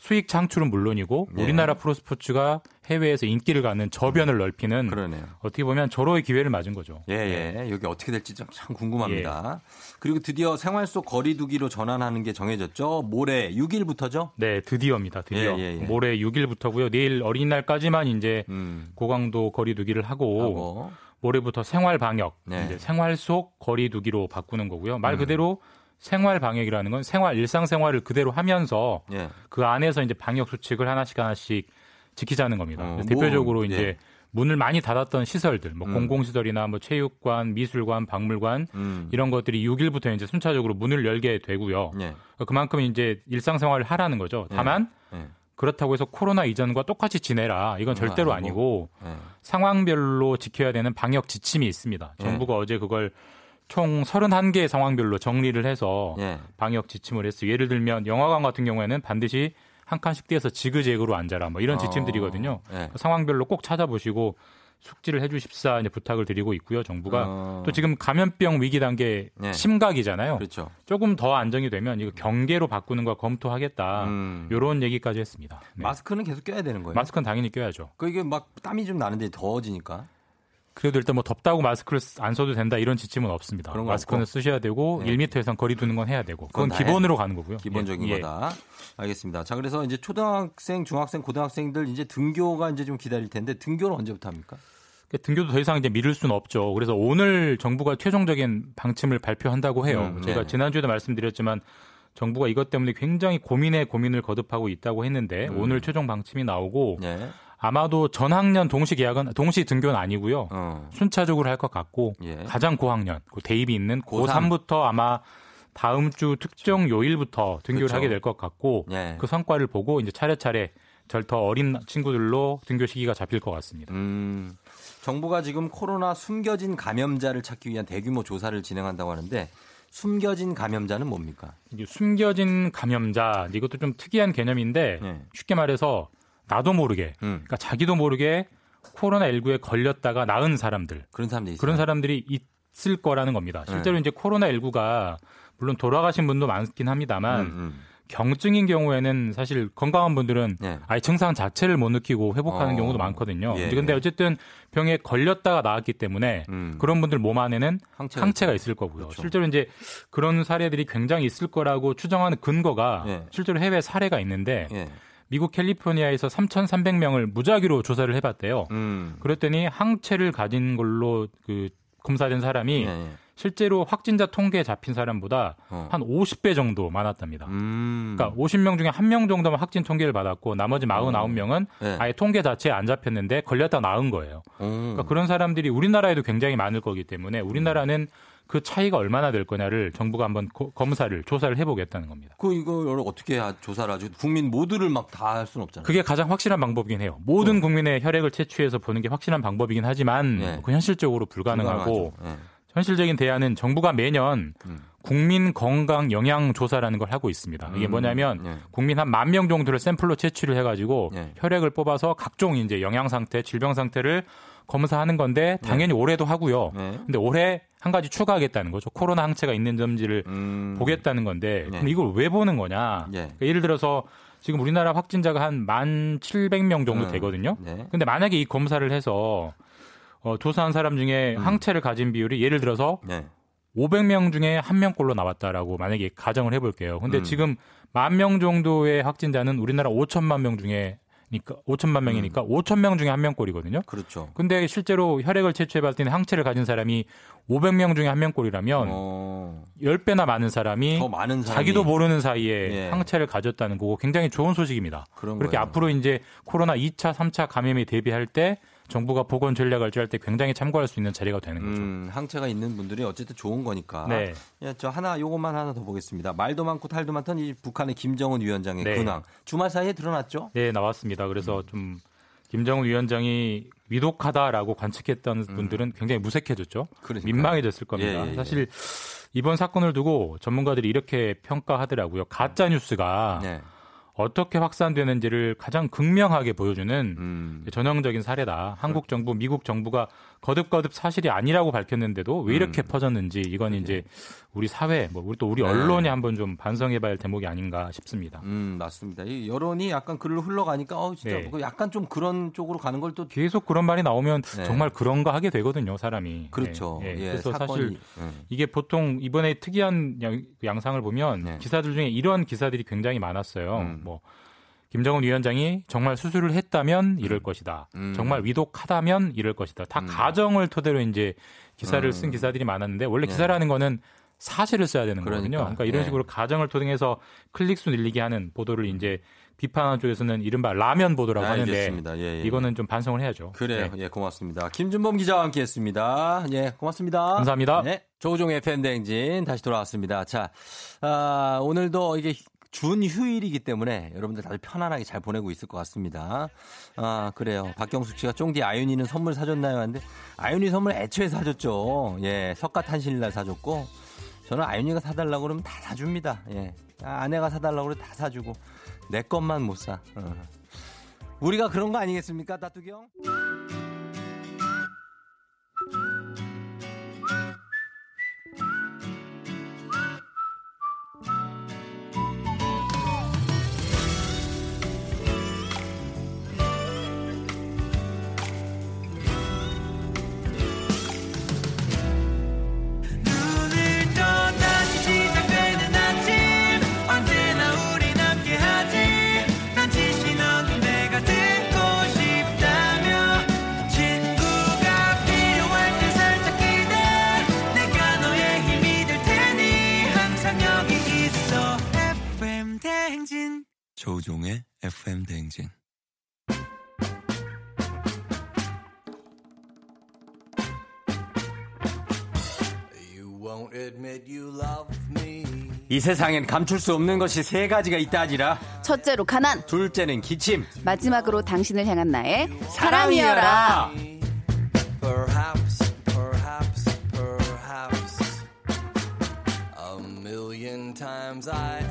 수익 창출은 물론이고 예. 우리나라 프로스포츠가 해외에서 인기를 갖는 저변을 넓히는 그러네요. 어떻게 보면 절호의 기회를 맞은 거죠. 예, 예. 여기 어떻게 될지 좀참 궁금합니다. 그리고 드디어 생활 속 거리두기로 전환하는 게 정해졌죠. 모레 6일부터죠? 네, 드디어입니다. 드디어 예, 예, 예. 모레 6일부터고요. 내일 어린이날까지만 이제 음. 고강도 거리두기를 하고, 하고. 모레부터 생활 방역, 네. 생활 속 거리두기로 바꾸는 거고요. 말 음. 그대로 생활 방역이라는 건 생활 일상 생활을 그대로 하면서 예. 그 안에서 이제 방역 수칙을 하나씩 하나씩 지키자는 겁니다. 어, 그래서 뭐, 대표적으로 예. 이제 문을 많이 닫았던 시설들, 뭐 음. 공공시설이나 뭐 체육관, 미술관, 박물관 음. 이런 것들이 6일부터 이제 순차적으로 문을 열게 되고요. 예. 그만큼 이제 일상생활을 하라는 거죠. 다만 예. 그렇다고 해서 코로나 이전과 똑같이 지내라. 이건 절대로 아니고. 아니고 예. 상황별로 지켜야 되는 방역 지침이 있습니다. 예. 정부가 어제 그걸 총 31개 상황별로 정리를 해서 예. 방역 지침을 했어요. 예를 들면 영화관 같은 경우에는 반드시 한 칸씩 떼서 지그재그로 앉아라. 뭐 이런 어, 지침들이거든요. 예. 상황별로 꼭 찾아보시고 숙지를 해주십사 이제 부탁을 드리고 있고요. 정부가 어. 또 지금 감염병 위기 단계 네. 심각이잖아요. 그렇죠. 조금 더 안정이 되면 이거 경계로 바꾸는 걸 검토하겠다. 음. 이런 얘기까지 했습니다. 네. 마스크는 계속 껴야 되는 거예요. 마스크는 당연히 껴야죠. 그 이게 막 땀이 좀 나는데 더워지니까. 그래도 일단 뭐 덥다고 마스크를 쓰- 안 써도 된다 이런 지침은 없습니다. 그런 거 마스크는 없고? 쓰셔야 되고 네. 1m에선 거리 두는 건 해야 되고 그건 그건 다 기본으로 가는 거고요. 기본적인 예. 예. 거다. 알겠습니다. 자, 그래서 이제 초등학생, 중학생, 고등학생들 이제 등교가 이제 좀 기다릴 텐데 등교는 언제부터 합니까? 그 등교도 더 이상 이제 미룰 수는 없죠. 그래서 오늘 정부가 최종적인 방침을 발표한다고 해요. 음, 제가 네. 지난주에도 말씀드렸지만 정부가 이것 때문에 굉장히 고민에 고민을 거듭하고 있다고 했는데 음. 오늘 최종 방침이 나오고 네. 아마도 전학년 동시 계약은 동시 등교는 아니고요. 어. 순차적으로 할 것 같고 예. 가장 고학년 그 대입이 있는 고3. 고3부터 아마 다음 주 특정 요일부터 등교를 그렇죠. 하게 될 것 같고 예. 그 성과를 보고 이제 차례차례 절더 어린 친구들로 등교 시기가 잡힐 것 같습니다. 음, 정부가 지금 코로나 숨겨진 감염자를 찾기 위한 대규모 조사를 진행한다고 하는데 숨겨진 감염자는 뭡니까? 숨겨진 감염자 이것도 좀 특이한 개념인데 네. 쉽게 말해서 나도 모르게 음. 그러니까 자기도 모르게 코로나 19에 걸렸다가 나은 사람들 그런 사람들이. 그런 사람들이 있을 거라는 겁니다. 실제로 이제 코로나 19가 물론 돌아가신 분도 많긴 합니다만 음, 음. 경증인 경우에는 사실 건강한 분들은 네. 아예 증상 자체를 못 느끼고 회복하는 어. 경우도 많거든요. 예. 근데 어쨌든 병에 걸렸다가 나았기 때문에 음. 그런 분들 몸 안에는 항체가 항체가. 있을 거고요. 그렇죠. 실제로 이제 그런 사례들이 굉장히 있을 거라고 추정하는 근거가 예. 실제로 해외 사례가 있는데 예. 미국 캘리포니아에서 3,300명을 무작위로 조사를 해봤대요. 음. 그랬더니 항체를 가진 걸로 그 검사된 사람이 예, 예. 실제로 확진자 통계에 잡힌 사람보다 어. 한 50배 정도 많았답니다. 음. 그러니까 50명 중에 1명 정도만 확진 통계를 받았고 나머지 49명은 예. 아예 통계 자체에 안 잡혔는데 걸렸다 나은 거예요. 음. 그러니까 그런 사람들이 우리나라에도 굉장히 많을 거기 때문에 우리나라는 그 차이가 얼마나 될 거냐를 정부가 한번 고- 검사를 조사를 해보겠다는 겁니다. 그 이걸 어떻게 하- 조사를 하죠? 국민 모두를 막 다 할 수는 없잖아요. 그게 가장 확실한 방법이긴 해요. 모든 국민의 혈액을 채취해서 보는 게 확실한 방법이긴 하지만 예. 그 현실적으로 불가능하고. 예. 현실적인 대안은 정부가 매년 음. 국민 건강 영양 조사라는 걸 하고 있습니다. 이게 음, 뭐냐면 예. 국민 한 만 명 정도를 샘플로 채취를 해가지고 예. 혈액을 뽑아서 각종 이제 영양 상태, 질병 상태를 검사하는 건데 당연히 올해도 하고요. 네. 근데 올해 한 가지 추가하겠다는 거죠. 코로나 항체가 있는 점지를 음. 보겠다는 건데 네. 그럼 이걸 왜 보는 거냐? 예. 그러니까 예를 들어서 지금 우리나라 확진자가 한 1,700명 정도 음. 되거든요. 네. 근데 만약에 이 검사를 해서 어, 조사한 사람 중에 항체를 가진 비율이 예를 들어서 네. 500명 중에 한 명꼴로 나왔다라고 만약에 가정을 해볼게요. 근데 음. 지금 만 명 정도의 확진자는 우리나라 5천만 명 중에 니까 5천만 명이니까 5천 명 중에 한 명꼴이거든요. 그렇죠. 근데 실제로 혈액을 채취해봤을 때는 항체를 가진 사람이 500명 중에 한 명꼴이라면 어. 10배나 많은 사람이 더 많은 사람이 자기도 모르는 사이에 예. 항체를 가졌다는 거고 굉장히 좋은 소식입니다. 그렇게 거예요. 앞으로 이제 코로나 2차, 3차 감염에 대비할 때 정부가 보건 전략을 짤 때 굉장히 참고할 수 있는 자리가 되는 거죠. 음, 항체가 있는 분들이 어쨌든 좋은 거니까. 네. 예, 저 하나 요것만 하나 더 보겠습니다. 말도 많고 탈도 많던 이 북한의 김정은 위원장의 네. 근황 주말 사이에 드러났죠? 네, 나왔습니다. 그래서 좀 김정은 위원장이 위독하다라고 관측했던 분들은 굉장히 무색해졌죠. 음. 그러니까요. 민망해졌을 겁니다. 예, 예, 예. 사실 이번 사건을 두고 전문가들이 이렇게 평가하더라고요. 가짜 뉴스가 네. 어떻게 확산되는지를 가장 극명하게 보여주는 음. 전형적인 사례다. 한국 정부, 미국 정부가 거듭거듭 사실이 아니라고 밝혔는데도 왜 이렇게 퍼졌는지 이건 이제 우리 사회, 뭐 우리 또 우리 음. 네. 언론이 한번 좀 반성해봐야 할 대목이 아닌가 싶습니다. 음, 맞습니다. 이 여론이 약간 글로 흘러가니까 어 진짜 네. 뭐 약간 좀 그런 쪽으로 가는 걸 또 계속 그런 말이 나오면 네. 정말 그런가 하게 되거든요, 사람이. 그렇죠. 예, 그래서 사건이, 사실 예. 이게 보통 이번에 특이한 양- 양상을 보면 네. 기사들 중에 이런 기사들이 굉장히 많았어요. 음. 뭐 김정은 위원장이 정말 수술을 했다면 이럴 것이다. 음. 정말 위독하다면 이럴 것이다. 다 음. 가정을 토대로 이제 기사를 음. 쓴 기사들이 많았는데 원래 네. 기사라는 거는 사실을 써야 되는 거거든요. 그러니까. 그러니까 이런 예. 식으로 가정을 통해서 클릭수 늘리게 하는 보도를 이제 비판하는 쪽에서는 이른바 라면 보도라고 하는데 알겠습니다. 예, 예. 이거는 좀 반성을 해야죠. 그래요. 네. 예, 고맙습니다. 김준범 기자와 함께 했습니다. 예, 고맙습니다. 감사합니다. 네. 조우종의 팬대행진 다시 돌아왔습니다. 자, 아, 오늘도 이게 준휴일이기 때문에 여러분들 다들 편안하게 잘 보내고 있을 것 같습니다. 아, 그래요. 박경숙 씨가 쫑디 아윤이는 선물 사줬나요? 하는데 아윤이 선물 애초에 사줬죠. 예, 석가탄신일날 사줬고 저는 아윤이가 사달라고 그러면 다 사줍니다. 예. 아, 아내가 사달라고 그러면 다 사주고 내 것만 못 사. 어. 우리가 그런 거 아니겠습니까, 따뚜기 형? 이 세상엔 감출 수 없는 것이 세 가지가 있다지라. 첫째로 가난, 둘째는 기침. 마지막으로 당신을 향한 나의 사랑이여라. Perhaps, perhaps, perhaps A million times I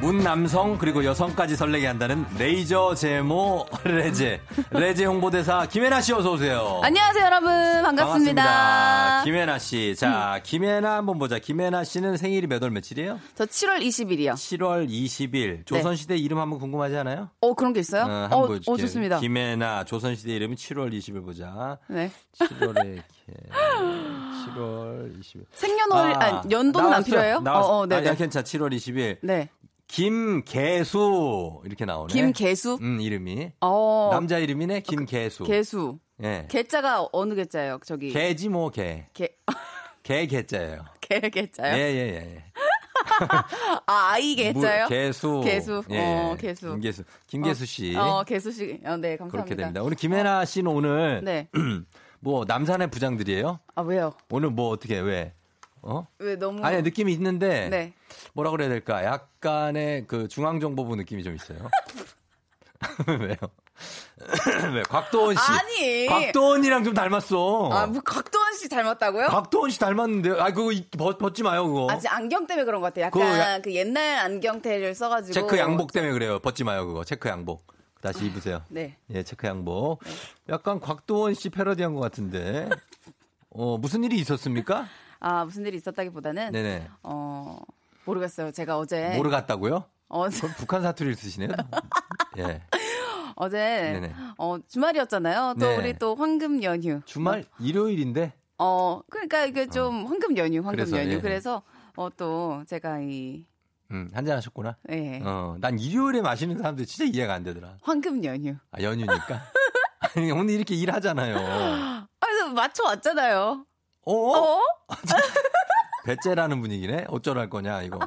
문 남성 그리고 여성까지 설레게 한다는 레이저 제모 레제 레제 홍보대사 김혜나 씨 어서 오세요. 안녕하세요, 여러분. 반갑습니다. 김혜나 씨, 자 김혜나 한번 보자. 김혜나 씨는 생일이 몇 월 며칠이에요? 저 7월 20일이요. 7월 20일. 조선시대 이름 한번 궁금하지 않아요? 어, 그런 게 있어요? 어, 어. 어, 좋습니다. 김혜나 조선시대 이름이 7월 20일 보자. 네. 7월에 7월 20일. 생년월, 아, 연도는 안 나왔어요. 필요해요? 나왔 어. 어, 어, 네네. 아니, 괜찮아. 7월 20일. 네. 김계수 이렇게 나오네. 김계수? 음, 이름이. 어. 남자 이름이네. 김계수. 개수. 예. 개자가 어느 개자예요? 저기. 개지 뭐 개. 개. 개 개자예요. 개 개자요? 예, 예, 예. 아, 아이 개자요? 무- 개수. 개수. 예. 어, 개수. 김계수. 김계수 씨. 어, 개수 씨. 어, 네, 감사합니다. 그렇게 됩니다. 우리 김혜나 씨는 오늘 네. 뭐 남산의 부장들이에요? 아, 왜요? 오늘 뭐 어떻게 왜? 어? 왜 너무. 아니 느낌이 있는데 네. 뭐라 그래야 될까? 약간의 그 중앙정보부 느낌이 좀 있어요. 왜요? 왜? 곽도원 씨. 아니. 곽도원이랑 좀 닮았어. 아, 뭐 곽도원 씨 닮았다고요? 곽도원 씨 닮았는데. 아 그거 이- 벗, 벗지 마요 그거. 아직 안경 때문에 그런 것 같아요. 약간 야- 그 옛날 안경테를 써가지고. 체크 양복 때문에 그래요. 벗지 마요 그거. 체크 양복. 다시 입으세요. 네. 예, 체크 양복. 약간 곽도원 씨 패러디한 것 같은데. 어 무슨 일이 있었습니까? 아, 무슨 일이 있었다기보다는. 네네. 어, 모르겠어요. 제가 어제. 모르 갔다고요? 어, 그럼 북한 사투리를 쓰시네요. 예. 어제. 네네. 어, 주말이었잖아요. 또 네. 우리 또 황금 연휴. 주말 일요일인데. 어, 그러니까 이게 좀 황금 연휴, 황금 그래서, 연휴. 예. 그래서 어, 또 제가 이. 음, 한잔 하셨구나. 예. 어, 난 일요일에 마시는 사람들 진짜 이해가 안 되더라. 황금 연휴. 아, 연휴니까. 아니, 오늘 이렇게 일하잖아요. 아, 그래서 맞춰 왔잖아요. 어? 어? 배째라는 분위기네? 어쩌랄 거냐, 이거.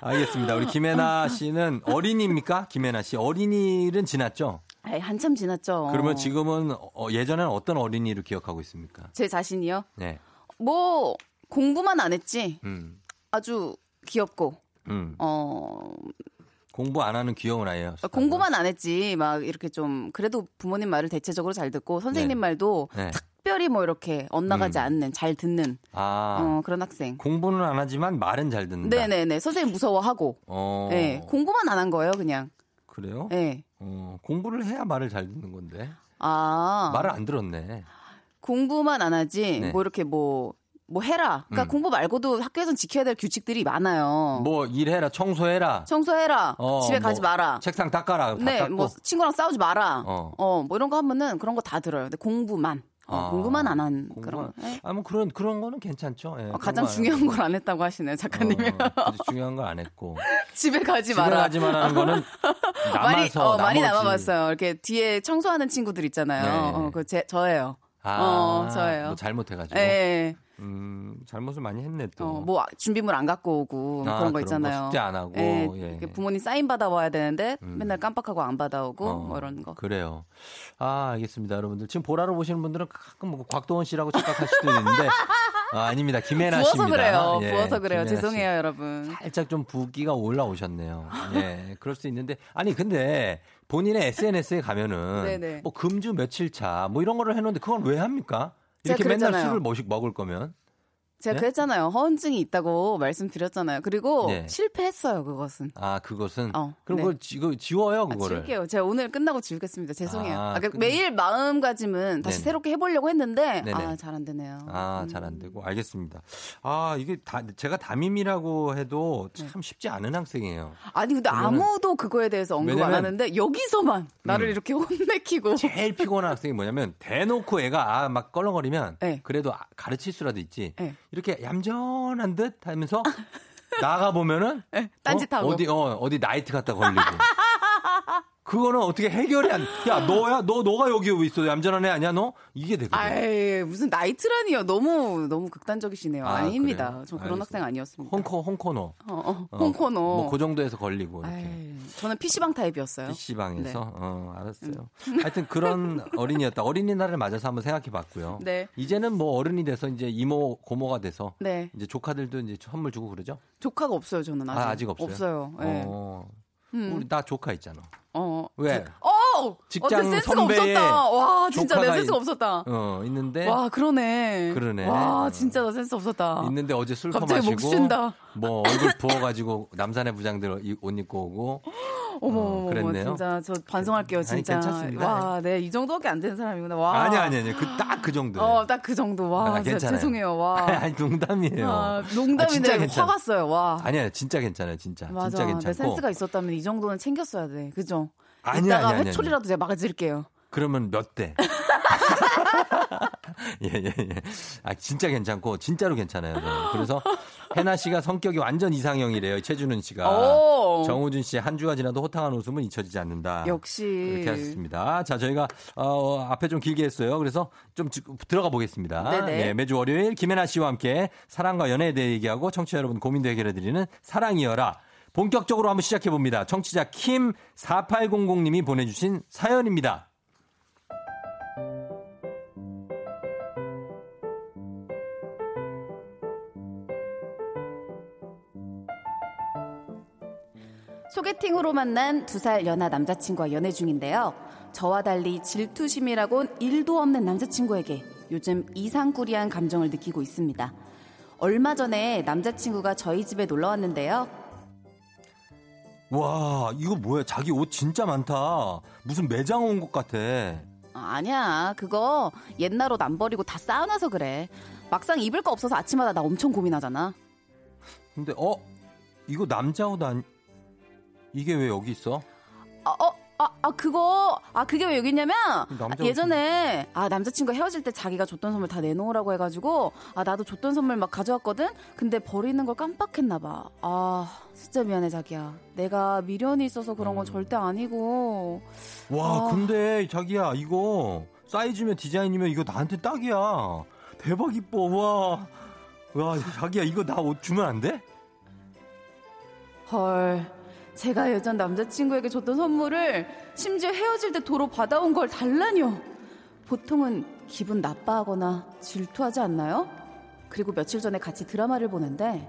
알겠습니다. 우리 김혜나 씨는 어린이입니까? 김혜나 씨. 어린이는 지났죠? 아이, 한참 지났죠. 그러면 지금은 어, 예전에는 어떤 어린이를 기억하고 있습니까? 제 자신이요? 네. 뭐 공부만 안 했지. 음. 아주 귀엽고 음. 어 공부 안 하는 귀여운 아이예요. 공부만 안 했지. 막 이렇게 좀 그래도 부모님 말을 대체적으로 잘 듣고 선생님 네. 말도 네. 특별히 뭐 이렇게 엇나가지 음. 않는 잘 듣는 아. 어, 그런 학생. 공부는 안 하지만 말은 잘 듣는다. 네네네. 선생님 무서워하고. 어. 네. 공부만 안 한 거예요, 그냥. 그래요? 네. 어, 공부를 해야 말을 잘 듣는 건데. 아. 말을 안 들었네. 공부만 안 하지. 네. 뭐 이렇게 뭐, 뭐 해라. 그러니까 음. 공부 말고도 학교에선 지켜야 될 규칙들이 많아요. 뭐 일해라, 청소해라. 청소해라. 어, 집에 가지 뭐 마라. 책상 닦아라. 다 네, 닦고. 뭐 친구랑 싸우지 마라. 어. 어. 뭐 이런 거 하면은 그런 거 다 들어요. 근데 공부만. 어, 아, 공부만 안 한 그런 거. 네. 아, 뭐 그런 그런 거는 괜찮죠. 예, 어, 가장 중요한 걸 안 했다고 하시네요, 작가님이. 어, 그래도 중요한 걸 안 했고. 집에 가지 집에 마라. 가지 마라는 거는 많이, 남아서 어, 많이. 남아봤어요. 이렇게 뒤에 청소하는 친구들 있잖아요. 네. 어, 그 제, 저예요. 아, 어, 저예요. 뭐 잘못해가지고. 예. 음, 잘못을 많이 했네 또. 어, 뭐 준비물 안 갖고 오고 아, 그런 거 그런 거 있잖아요. 숙제 안 하고, 예, 예. 부모님 사인 받아 와야 되는데 음. 맨날 깜빡하고 안 받아오고 어, 뭐 이런 거. 그래요. 아, 알겠습니다, 여러분들. 지금 보라로 보시는 분들은 가끔 뭐 곽도원 씨라고 착각할 수도 있는데, 아, 아닙니다. 김혜나 부어서 씨입니다. 그래요. 예, 부어서 그래요. 죄송해요, 여러분. 살짝 좀 붓기가 올라오셨네요. 예, 그럴 수 있는데 아니 근데 본인의 SNS에 가면은 네네. 뭐 금주 며칠 차 뭐 이런 거를 해놓는데 그건 왜 합니까? 이렇게 맨날. 술을 먹을 거면 제가 네? 그랬잖아요. 허언증이 있다고 말씀드렸잖아요. 그리고 네. 실패했어요, 그것은. 아 그것은 어, 그럼 네. 그걸 지, 그 지워요 아, 그거를. 지울게요. 제가 오늘 끝나고 지우겠습니다. 죄송해요. 아, 아, 그러니까 끝- 매일 마음가짐은 다시 네네. 새롭게 해보려고 했는데. 아 잘 안 되네요. 아, 잘 안 되고 알겠습니다. 아, 이게 다 제가 담임이라고 해도 참 쉽지 않은 학생이에요. 아니 근데 아무도 그거에 대해서 언급 안 왜냐면- 하는데 여기서만 나를 음. 이렇게 혼내키고 제일 피곤한 학생이 뭐냐면 대놓고 애가 아, 막 껄렁거리면 네. 그래도 아, 가르칠 수라도 있지. 네. 이렇게 얌전한 듯 하면서 나가 보면은 딴짓하고. 어, 디 어, 어디 나이트 갖다 걸리고. 그거는 어떻게 해결이 안. 야 너야 너 너가 여기 왜 있어 얌전한 애 아니야 너 이게 되거든. 아이 무슨 나이트라니요. 너무 너무 극단적이시네요. 아, 아, 닙니다 그래요? 저 그런. 학생 아니었습니다. 홍코 홍코너. 어, 어, 어, 홍코너. 뭐 그 정도에서 걸리고 이렇게. 아이, 저는 PC방 타입이었어요. PC방에서 네. 어 알았어요. 하여튼 그런 어린이였다. 어린이날을 맞아서 한번 생각해 봤고요. 네. 이제는 뭐 어른이 돼서 이제 이모 고모가 돼서 네. 이제 조카들도 이제 선물 주고 그러죠. 조카가 없어요, 저는 아직. 아 아직 없어요. 없어요. 네. 어, 음. 우리 나 조카 있잖아. 어. 왜? 어! 직장 어때, 센스가 선배의 없었다. 와, 진짜 내 센스가 있- 없었다. 어 있는데 와, 그러네. 그러네. 와, 진짜 나 센스 없었다. 있는데 어제 술 갑자기 쉰다. 뭐 얼굴 부어 가지고 남산의 부장들 이- 옷 입고 오고 어머, 어, 그랬네요. 진짜 저 반성할게요, 아니, 진짜. 괜찮습니다. 와, 네, 이 정도밖에 안 되는 사람이구나. 와. 아니 아니 아니 그딱 그 정도. 어, 딱 그 정도. 와, 아, 진짜 괜찮아요. 죄송해요. 와. 아니 농담이에요. 아, 아, 농담인데 괜찮아. 화가 어요 와. 아니야 진짜 괜찮아요 진짜 맞아. 진짜 내 괜찮고 센스가 있었다면 이 정도는 챙겼어야 돼. 그죠? 아니야, 이따가 아니야, 아니야, 회초리라도 제가 막아드릴게요. 그러면 몇 대? 예, 예, 예. 아, 진짜 괜찮고, 진짜로 괜찮아요. 저는. 그래서, 해나 씨가 성격이 완전 이상형이래요. 최준은 씨가. 오. 정우준 씨 한 주가 지나도 호탕한 웃음은 잊혀지지 않는다. 역시. 그렇게 하셨습니다. 자, 저희가, 어, 앞에 좀 길게 했어요. 그래서 좀 지- 들어가 보겠습니다. 네, 매주 월요일 김혜나 씨와 함께 사랑과 연애에 대해 얘기하고 청취자 여러분 고민도 해결해드리는 사랑이여라. 본격적으로 한번 시작해 봅니다. 청취자 킴 4800님이 보내주신 사연입니다. 소개팅으로 만난 두 살 연하 남자친구와 연애 중인데요. 저와 달리 질투심이라곤 일도 없는 남자친구에게 요즘 이상꾸리한 감정을 느끼고 있습니다. 얼마 전에 남자친구가 저희 집에 놀러 왔는데요. 와, 이거 뭐야? 자기 옷 진짜 많다. 무슨 매장 온 것 같아. 아, 아니야, 그거 옛날 옷 안 버리고 다 쌓아놔서 그래. 막상 입을 거 없어서 아침마다 나 엄청 고민하잖아. 근데, 어? 이거 남자 옷 아니, 이게 왜 여기 있어? 아, 어, 아, 아, 그거, 아, 그게 왜 여기 있냐면, 예전에, 아, 남자친구가 헤어질 때 자기가 줬던 선물 다 내놓으라고 해가지고, 아, 나도 줬던 선물 막 가져왔거든? 근데 버리는 걸 깜빡했나봐. 아, 진짜 미안해, 자기야. 내가 미련이 있어서 그런 건 절대 아니고. 와, 아. 근데 자기야, 이거 사이즈면 디자인이면 이거 나한테 딱이야. 대박 이뻐. 와. 와, 자기야, 이거 나 옷 주면 안 돼? 헐. 제가 예전 남자친구에게 줬던 선물을 심지어 헤어질 때 도로 받아온 걸 달라뇨. 보통은 기분 나빠하거나 질투하지 않나요? 그리고 며칠 전에 같이 드라마를 보는데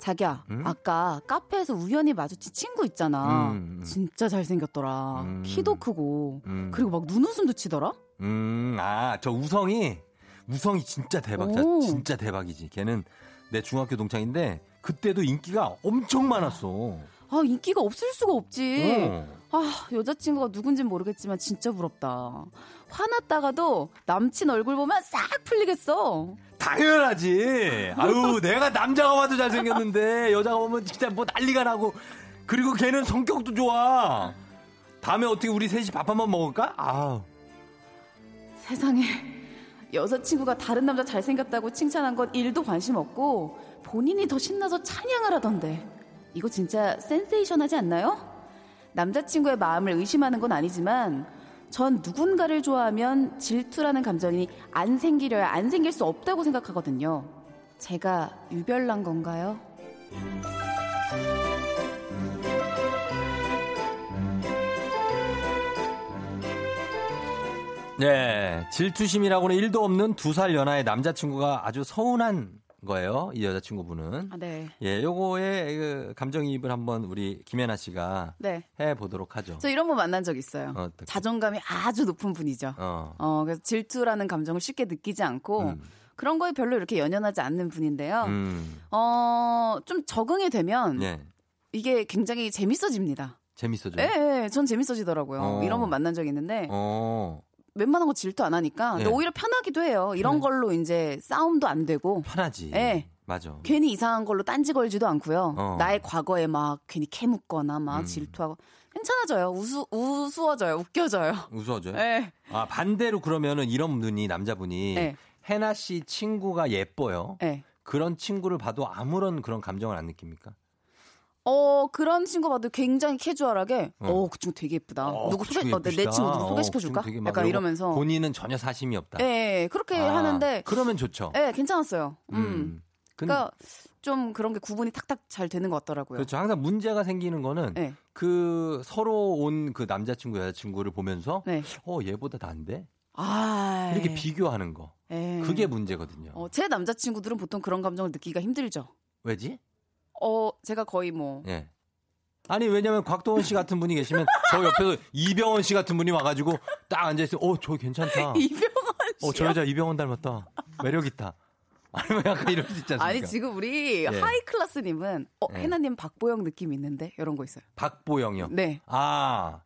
자기야, 음? 아까 카페에서 우연히 마주친 친구 있잖아. 음, 음. 진짜 잘생겼더라. 음. 키도 크고. 음. 그리고 막 눈웃음도 치더라? 음, 아, 저 우성이, 우성이 진짜 대박, 오. 진짜 대박이지. 걔는 내 중학교 동창인데, 그때도 인기가 엄청 많았어. 아, 인기가 없을 수가 없지. 어. 아, 여자친구가 누군진 모르겠지만 진짜 부럽다. 화났다가도 남친 얼굴 보면 싹 풀리겠어. 당연하지. 아유, 내가 남자가 봐도 잘생겼는데, 여자가 보면 진짜 뭐 난리가 나고, 그리고 걔는 성격도 좋아. 다음에 어떻게 우리 셋이 밥 한번 먹을까? 아우. 세상에 여자친구가 다른 남자 잘생겼다고 칭찬한 건 일도 관심 없고 본인이 더 신나서 찬양을 하던데 이거 진짜 센세이션하지 않나요? 남자친구의 마음을 의심하는 건 아니지만 전 누군가를 좋아하면 질투라는 감정이 안 생기려야 안 생길 수 없다고 생각하거든요. 제가 유별난 건가요? 네, 질투심이라고는 1도 없는 두 살 연하의 남자친구가 아주 서운한 거예요. 이 여자친구분은. 아, 네. 예, 요거에 그 감정이입을 한번 우리 김연아 씨가 네. 해 보도록 하죠. 저 이런 분 만난 적 있어요. 어. 자존감이 아주 높은 분이죠. 어. 어, 그래서 질투라는 감정을 쉽게 느끼지 않고 음. 그런 거에 별로 이렇게 연연하지 않는 분인데요. 음. 어, 좀 적응이 되면 예. 이게 굉장히 재밌어집니다. 재밌어져. 예, 예, 전 재밌어지더라고요. 어. 이런 분 만난 적 있는데 어. 웬만한 거 질투 안 하니까 근데 예. 오히려 편하기도 해요. 이런 걸로 이제 싸움도 안 되고 편하지. 예. 맞아. 괜히 이상한 걸로 딴지 걸지도 않고요. 어. 나의 과거에 막 괜히 캐묻거나 막 음. 질투하고 괜찮아져요. 우수 우스워져요. 웃겨져요. 웃어줘요. 예. 아, 반대로 그러면은 이런 분이 남자분이 예. 해나 씨 친구가 예뻐요. 예. 그런 친구를 봐도 아무런 그런 감정을 안 느낍니까? 어 그런 친구 봐도 굉장히 캐주얼하게 어. 어 그 친구 되게 예쁘다. 어, 누구 그 소개 어, 내, 내. 친구 누구 어, 소개시켜줄까? 그 약간 이러면서 본인은 전혀 사심이 없다. 예, 예, 그렇게 아, 하는데 그러면 좋죠. 예, 괜찮았어요. 음. 음. 근- 그러니까 좀 그런 게 구분이 탁탁 잘 되는 것 같더라고요. 그렇죠. 항상 문제가 생기는 거는 네. 그 서로 온 그 남자친구 여자친구를 보면서 네. 어 얘보다 나은데 아, 이렇게 비교하는 거 예. 그게 문제거든요. 어, 제 남자친구들은 보통 그런 감정을 느끼기가 힘들죠. 왜지? 어, 제가 거의 뭐 예. 아니 왜냐면 곽도원 씨 같은 분이 계시면 저 옆에서 이병헌 씨 같은 분이 와가지고 딱 앉아 있어. 어저 괜찮다. 이병헌 씨. 어저 여자 이병헌 닮았다. 매력 있다. 아니면 약간 이럴 수 있지 않습니까? 아니 지금 우리 예. 하이 클래스님은 어, 예. 해나님 박보영 느낌 있는데 이런 거 있어요. 박보영이요. 네. 아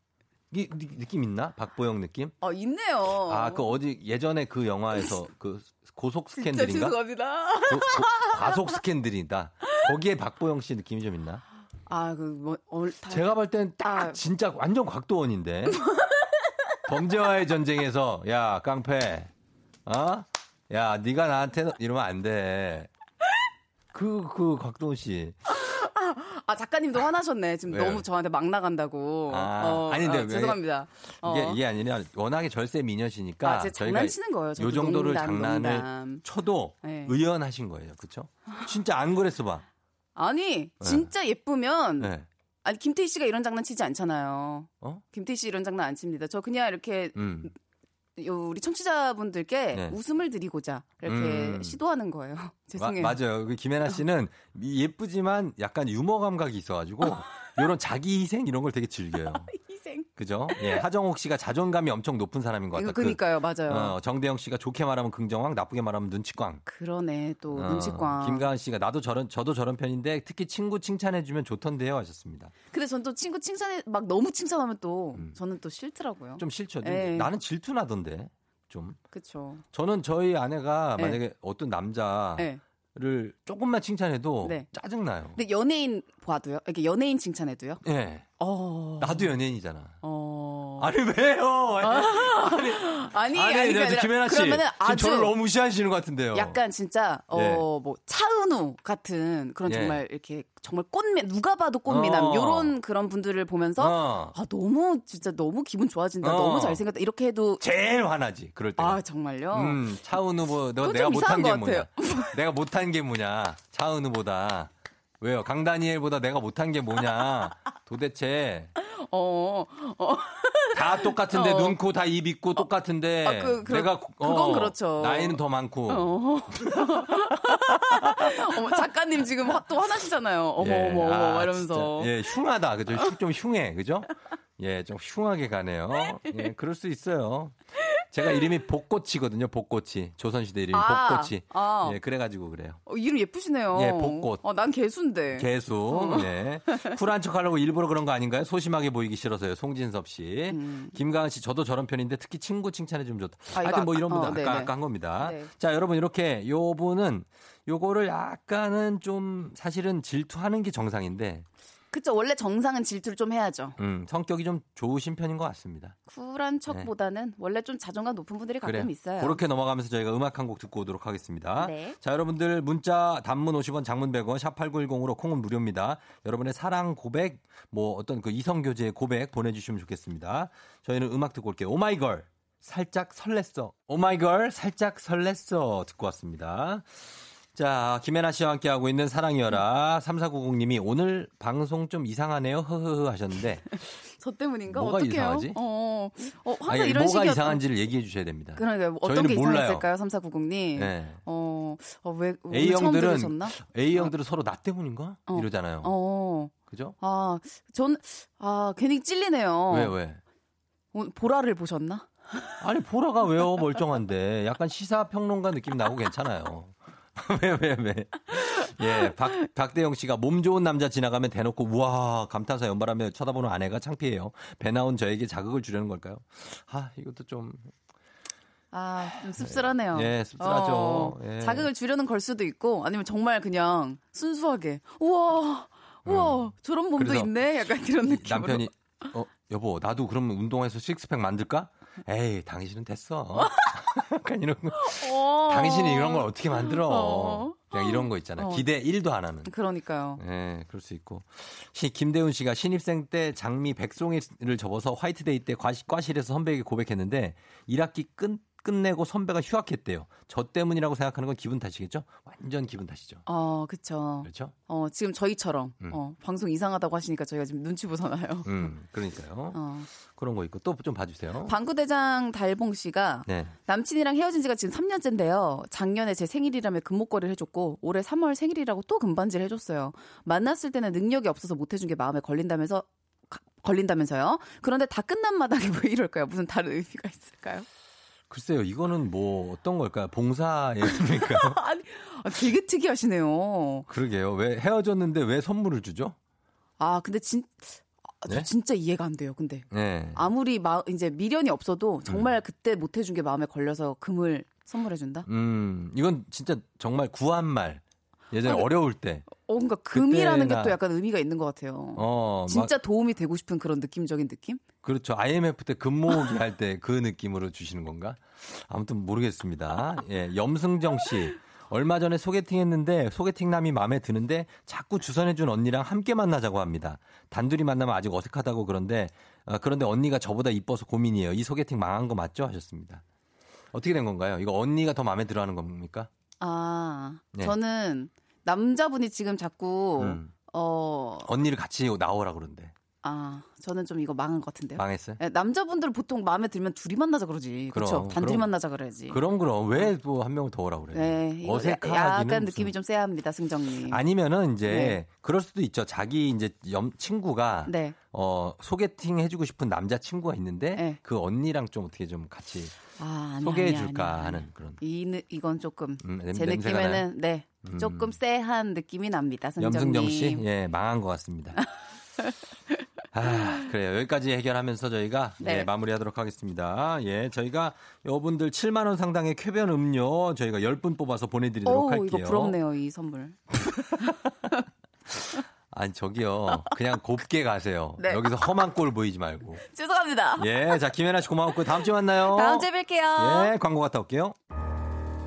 이, 느- 느낌 있나? 박보영 느낌? 어 있네요. 아, 그 어디 예전에 그 영화에서 그 고속 스캔들인가? 죄송합니다. 고- 고- 과속 스캔들이다. 거기에 박보영 씨 느낌이 좀 있나? 아, 그, 뭐, 얼, 다, 제가 볼 땐 딱 아. 진짜 완전 곽도원인데. 범죄와의 전쟁에서 야 깡패, 어? 야 네가 나한테 이러면 안 돼. 그 그 곽도원 씨. 아, 작가님도 화나셨네. 지금 왜요? 너무 저한테 막 나간다고. 아, 어, 아닌데 아, 왜- 죄송합니다. 어. 이게 이게 아니라 워낙에 절세 미녀시니까 아, 저희가 장난치는 거예요. 요 정도를 농담, 장난을 농담. 쳐도 네. 의연하신 거예요, 그렇죠? 진짜 안 그랬어 봐. 아니, 진짜 예쁘면. 네. 아니, 김태희 씨가 이런 장난 치지 않잖아요. 어? 김태희 씨 이런 장난 안 칩니다. 저 그냥 이렇게 음. 요 우리 청취자분들께 네. 웃음을 드리고자 이렇게 음. 시도하는 거예요. 죄송해요. 마- 맞아요. 그 김혜나 씨는 예쁘지만 약간 유머 감각이 있어가지고 이런 자기 희생 이런 걸 되게 즐겨요. 그죠? 예, 하정옥 씨가 자존감이 엄청 높은 사람인 것 같아요. 이거 그니까요, 맞아요. 어, 정대영 씨가 좋게 말하면 긍정왕, 나쁘게 말하면 눈치꽝. 그러네, 또 어, 눈치꽝. 김가은 씨가 나도 저런 저도 저런 편인데 특히 친구 칭찬해주면 좋던데요 하셨습니다. 근데 전 또 친구 칭찬해 막 너무 칭찬하면 또 저는 또 싫더라고요. 음. 좀 싫죠. 좀 예. 나는 질투 나던데 좀. 그렇죠. 저는 저희 아내가 네. 만약에 어떤 남자 를 네. 조금만 칭찬해도 네. 짜증 나요. 근데 연예인 봐도요? 이렇게 연예인 칭찬해도요? 예. 어. 나도 연예인이잖아. 어. 아니 왜요? 아니, 아니, 아니, 아니, 아니라 김혜나 씨 그러면은 아주 저를 너무 무시하시는 것 같은데요. 약간 진짜 예. 어뭐 차은우 같은 그런 예. 정말 이렇게 정말 꽃미 누가 봐도 꽃미남 어. 요런 그런 분들을 보면서 어. 아 너무 진짜 너무 기분 좋아진다 어. 너무 잘생겼다 이렇게 해도 제일 화나지. 그럴 때. 아 정말요 음, 차은우 뭐, 너 그건 내가 좀 못한 게것 뭐냐? 내가 못한 게 뭐냐? 차은우보다 왜요? 강다니엘보다 내가 못한 게 뭐냐? 도대체 어, 어. 다 똑같은데 어. 눈, 코 다 입 있고 똑같은데 아, 그- 그- 내가 그건 그렇죠. 나이는 더 많고 어. 어머, 작가님 지금 화- 또 화나시잖아요. 어머, 예, 어머, 어머, 아, 이러면서. 진짜. 예, 흉하다. 그죠? 흉- 좀 흉해. 그죠? 예, 좀 흉하게 가네요. 예, 그럴 수 있어요. 제가 이름이 복꽃이거든요. 복꽃이. 조선시대 이름이 아, 복꽃이. 아. 예, 그래가지고 그래요. 어, 이름 예쁘시네요. 예, 복꽃. 어, 난 개수인데. 개수. 네. 쿨한 척 하려고 일부러 그런 거 아닌가요? 소심하게 보이기 싫어서요. 송진섭 씨. 김가은 씨, 저도 저런 편인데 특히 친구 칭찬해 주면 좋다. 음. 아, 하여튼 뭐 아까- 이런 분들 어, 아까, 네네. 아까 한 겁니다. 네. 자, 여러분 이렇게 요 분은 요거를 약간은 좀 사실은 질투하는 게 정상인데 그쵸. 원래 정상은 질투를 좀 해야죠. 음, 성격이 좀 좋으신 편인 것 같습니다. 쿨한 척보다는 원래 좀 자존감 높은 분들이 가끔 네. 그래. 있어요. 그렇게 넘어가면서 저희가 음악 한 곡 듣고 오도록 하겠습니다. 네. 자, 여러분들 문자 단문 50원, 장문 100원, 샵 8910으로 콩은 무료입니다. 여러분의 사랑 고백, 뭐 어떤 그 이성 교제의 고백 보내 주시면 좋겠습니다. 저희는 음악 듣고 올게요. 오마이걸. 살짝 설렜어. 오마이걸 살짝 설렜어 듣고 왔습니다. 자, 김혜나 씨와 함께하고 있는 사랑이여라. 3490님이 오늘 방송 좀 이상하네요. 흐흐흐 하셨는데. 저 때문인가? 뭐가 어떡해요? 이상하지? 어, 어, 항상 아니, 이런 뭐가 식이었 이상한지를 얘기해 주셔야 됩니다. 그러니까 어떤 저희는 게 몰라요. 이상했을까요? 3490님. 네. 어, 어, 왜 오늘 A 처음 형들은 들으셨나? A 형들은 서로 나 때문인가 어. 이러잖아요. 어. 그죠? 아, 전, 아, 괜히 찔리네요. 왜 왜? 오늘 보라를 보셨나? 아니 보라가 왜요 멀쩡한데 약간 시사 평론가 느낌 나고 괜찮아요. 왜 왜 왜? 예, 박 박대영 씨가 몸 좋은 남자 지나가면 대놓고 우와 감탄사 연발하며 쳐다보는 아내가 창피해요. 배 나온 저에게 자극을 주려는 걸까요? 아 이것도 좀 아, 좀 씁쓸하네요. 예, 씁쓸하죠. 어, 예. 자극을 주려는 걸 수도 있고, 아니면 정말 그냥 순수하게, 우와, 우와, 저런 몸도 음. 있네? 약간 이런 느낌으로. 남편이 어 여보 나도 그러면 운동해서 식스팩 만들까? 에이 당신은 됐어. 약간 이런 거. 어. 당신이 이런 걸 어떻게 만들어? 어. 그냥 이런 거 있잖아요. 어. 기대 1도 안 하는. 그러니까요. 예, 그럴 수 있고. 시, 김대훈 씨가 신입생 때 장미 백송이를 접어서 화이트데이 때 과시, 과실에서 선배에게 고백했는데 1학기 끝, 끝내고 선배가 휴학했대요. 저 때문이라고 생각하는 건 기분 탓이겠죠? 완전 기분 탓이죠. 어, 그쵸. 그렇죠? 어, 지금 저희처럼, 음. 어, 방송 이상하다고 하시니까 저희가 지금 눈치 보잖아요. 음, 그러니까요. 어. 그런 거 있고 또 좀 봐주세요. 방구대장 달봉 씨가 네. 남친이랑 헤어진 지가 지금 3년째인데요. 작년에 제 생일이라며 금목걸이를 해줬고 올해 3월 생일이라고 또 금반지를 해줬어요. 만났을 때는 능력이 없어서 못해준 게 마음에 걸린다면서 가- 걸린다면서요. 그런데 다 끝난 마당에 왜 이럴까요? 무슨 다른 의미가 있을까요? 글쎄요, 이거는 뭐 어떤 걸까요? 봉사 예입니까? 아니, 아, 되게 특이하시네요. 그러게요. 왜 헤어졌는데 왜 선물을 주죠? 아, 근데 진, 아, 저 네? 진짜 이해가 안 돼요. 근데 네. 아무리 마, 이제 미련이 없어도 정말 그때 못 해준 게 마음에 걸려서 금을 선물해준다? 음, 이건 진짜 정말 구한 말. 예전에 아, 네. 어려울 때. 어, 그러니까 금이라는 게 또 약간 의미가 있는 것 같아요. 어, 진짜 막, 도움이 되고 싶은 그런 느낌적인 느낌? 그렇죠. IMF 때 금모으기 할 때 그 느낌으로 주시는 건가? 아무튼 모르겠습니다. 예, 염승정 씨. 얼마 전에 소개팅 했는데 소개팅남이 마음에 드는데 자꾸 주선해준 언니랑 함께 만나자고 합니다. 단둘이 만나면 아직 어색하다고 그런데 어, 그런데 언니가 저보다 이뻐서 고민이에요. 이 소개팅 망한 거 맞죠? 하셨습니다. 어떻게 된 건가요? 이거 언니가 더 마음에 들어하는 겁니까? 아, 네. 저는 남자분이 지금 자꾸, 음. 어, 언니를 같이 나오라 그런데 아, 저는 좀 이거 망한 것 같은데요. 망했어요? 예, 남자분들 보통 마음에 들면 둘이 만나자 그러지. 그렇죠. 그럼, 단둘이 그럼. 만나자 그래야지. 그럼 그럼 왜 또 한 명을 더 오라 그래요? 네, 어색하기는 약간 무슨- 느낌이 좀 쎄합니다, 승정님. 아니면은 이제 네. 그럴 수도 있죠. 자기 이제 염 친구가 네. 어 소개팅 해주고 싶은 남자 친구가 있는데 네. 그 언니랑 좀 어떻게 좀 같이 아, 아니, 소개해줄까 아니, 아니, 하는 그런 이, 느- 이건 조금 음, 냄- 제 느낌에는 네 음. 조금 쎄한 느낌이 납니다. 염승정 씨, 예 망한 것 같습니다. 아 그래요 여기까지 해결하면서 저희가 네. 예, 마무리하도록 하겠습니다. 예 저희가 여러분들 7만 원 상당의 쾌변 음료 저희가 10분 뽑아서 보내 드리도록 오, 할게요. 이거 부럽네요, 이 선물. 아니 저기요 그냥 곱게 가세요. 네. 여기서 험한 꼴 보이지 말고. 죄송합니다. 예, 자 김혜나 씨 고마웠고 다음 주에 만나요. 다음 주에 뵐게요. 예, 광고 갔다 올게요.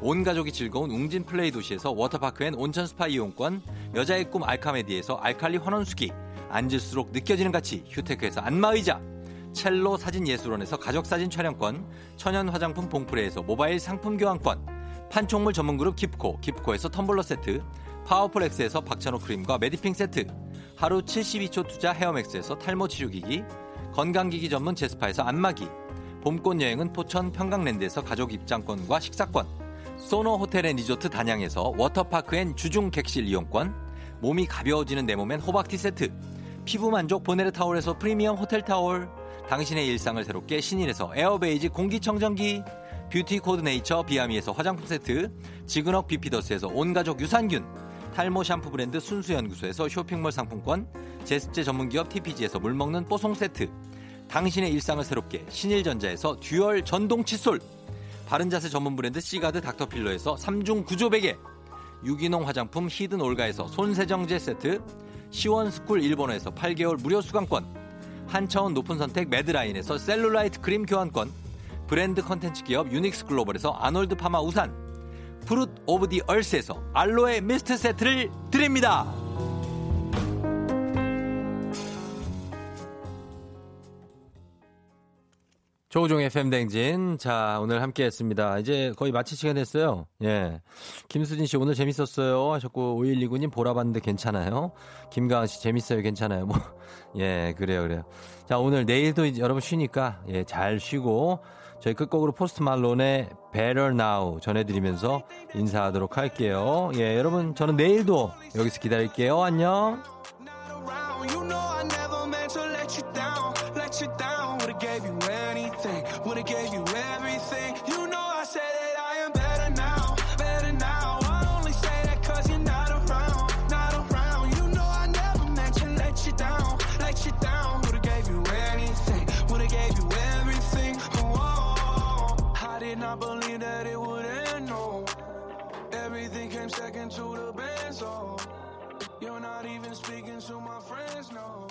온 가족이 즐거운 웅진 플레이 도시에서 워터파크 and 온천 스파 이용권. 여자의 꿈 알카메디에서 알칼리 환원수기. 앉을수록 느껴지는 가치 휴테크에서 안마의자. 첼로 사진예술원에서 가족사진 촬영권, 천연 화장품 봉프레에서 모바일 상품 교환권, 판촉물 전문그룹 깁코, 깁코에서 텀블러 세트, 파워풀엑스에서 박찬호 크림과 메디핑 세트, 하루 72초 투자 헤어맥스에서 탈모 치료기기, 건강기기 전문 제스파에서 안마기, 봄꽃 여행은 포천 평강랜드에서 가족 입장권과 식사권, 소노 호텔 앤 리조트 단양에서 워터파크 and 주중 객실 이용권, 몸이 가벼워지는 내 몸엔 호박티 세트, 피부 만족 보네르 타올에서 프리미엄 호텔 타올, 당신의 일상을 새롭게 신일에서 에어베이지 공기청정기, 뷰티 코드네이처 비아미에서 화장품 세트, 지그넉 비피더스에서 온가족 유산균, 탈모 샴푸 브랜드 순수연구소에서 쇼핑몰 상품권, 제습제 전문기업 TPG에서 물먹는 뽀송 세트, 당신의 일상을 새롭게 신일전자에서 듀얼 전동 칫솔, 바른자세 전문 브랜드 시가드 닥터필러에서 3중 구조 베개, 유기농 화장품 히든 올가에서 손세정제 세트, 시원스쿨 일본어에서 8개월 무료 수강권, 한차원 높은 선택 매드라인에서 셀룰라이트 크림 교환권, 브랜드 컨텐츠 기업 유닉스 글로벌에서 아놀드 파마 우산, 프룻 오브 디 얼스에서 알로에 미스트 세트를 드립니다. 조우종의 FM 대행진. 자, 오늘 함께 했습니다. 이제 거의 마칠 시간 됐어요. 예. 김수진 씨 오늘 재밌었어요. 하셨고, 5129님 보라 봤는데 괜찮아요. 김가은 씨 재밌어요. 괜찮아요. 뭐, 예, 그래요, 그래요. 자, 오늘 내일도 여러분 쉬니까, 예, 잘 쉬고, 저희 끝곡으로 포스트 말론의 Better Now 전해드리면서 인사하도록 할게요. 예, 여러분, 저는 내일도 여기서 기다릴게요. 안녕. Second to the band, so. You're not even speaking to my friends, no.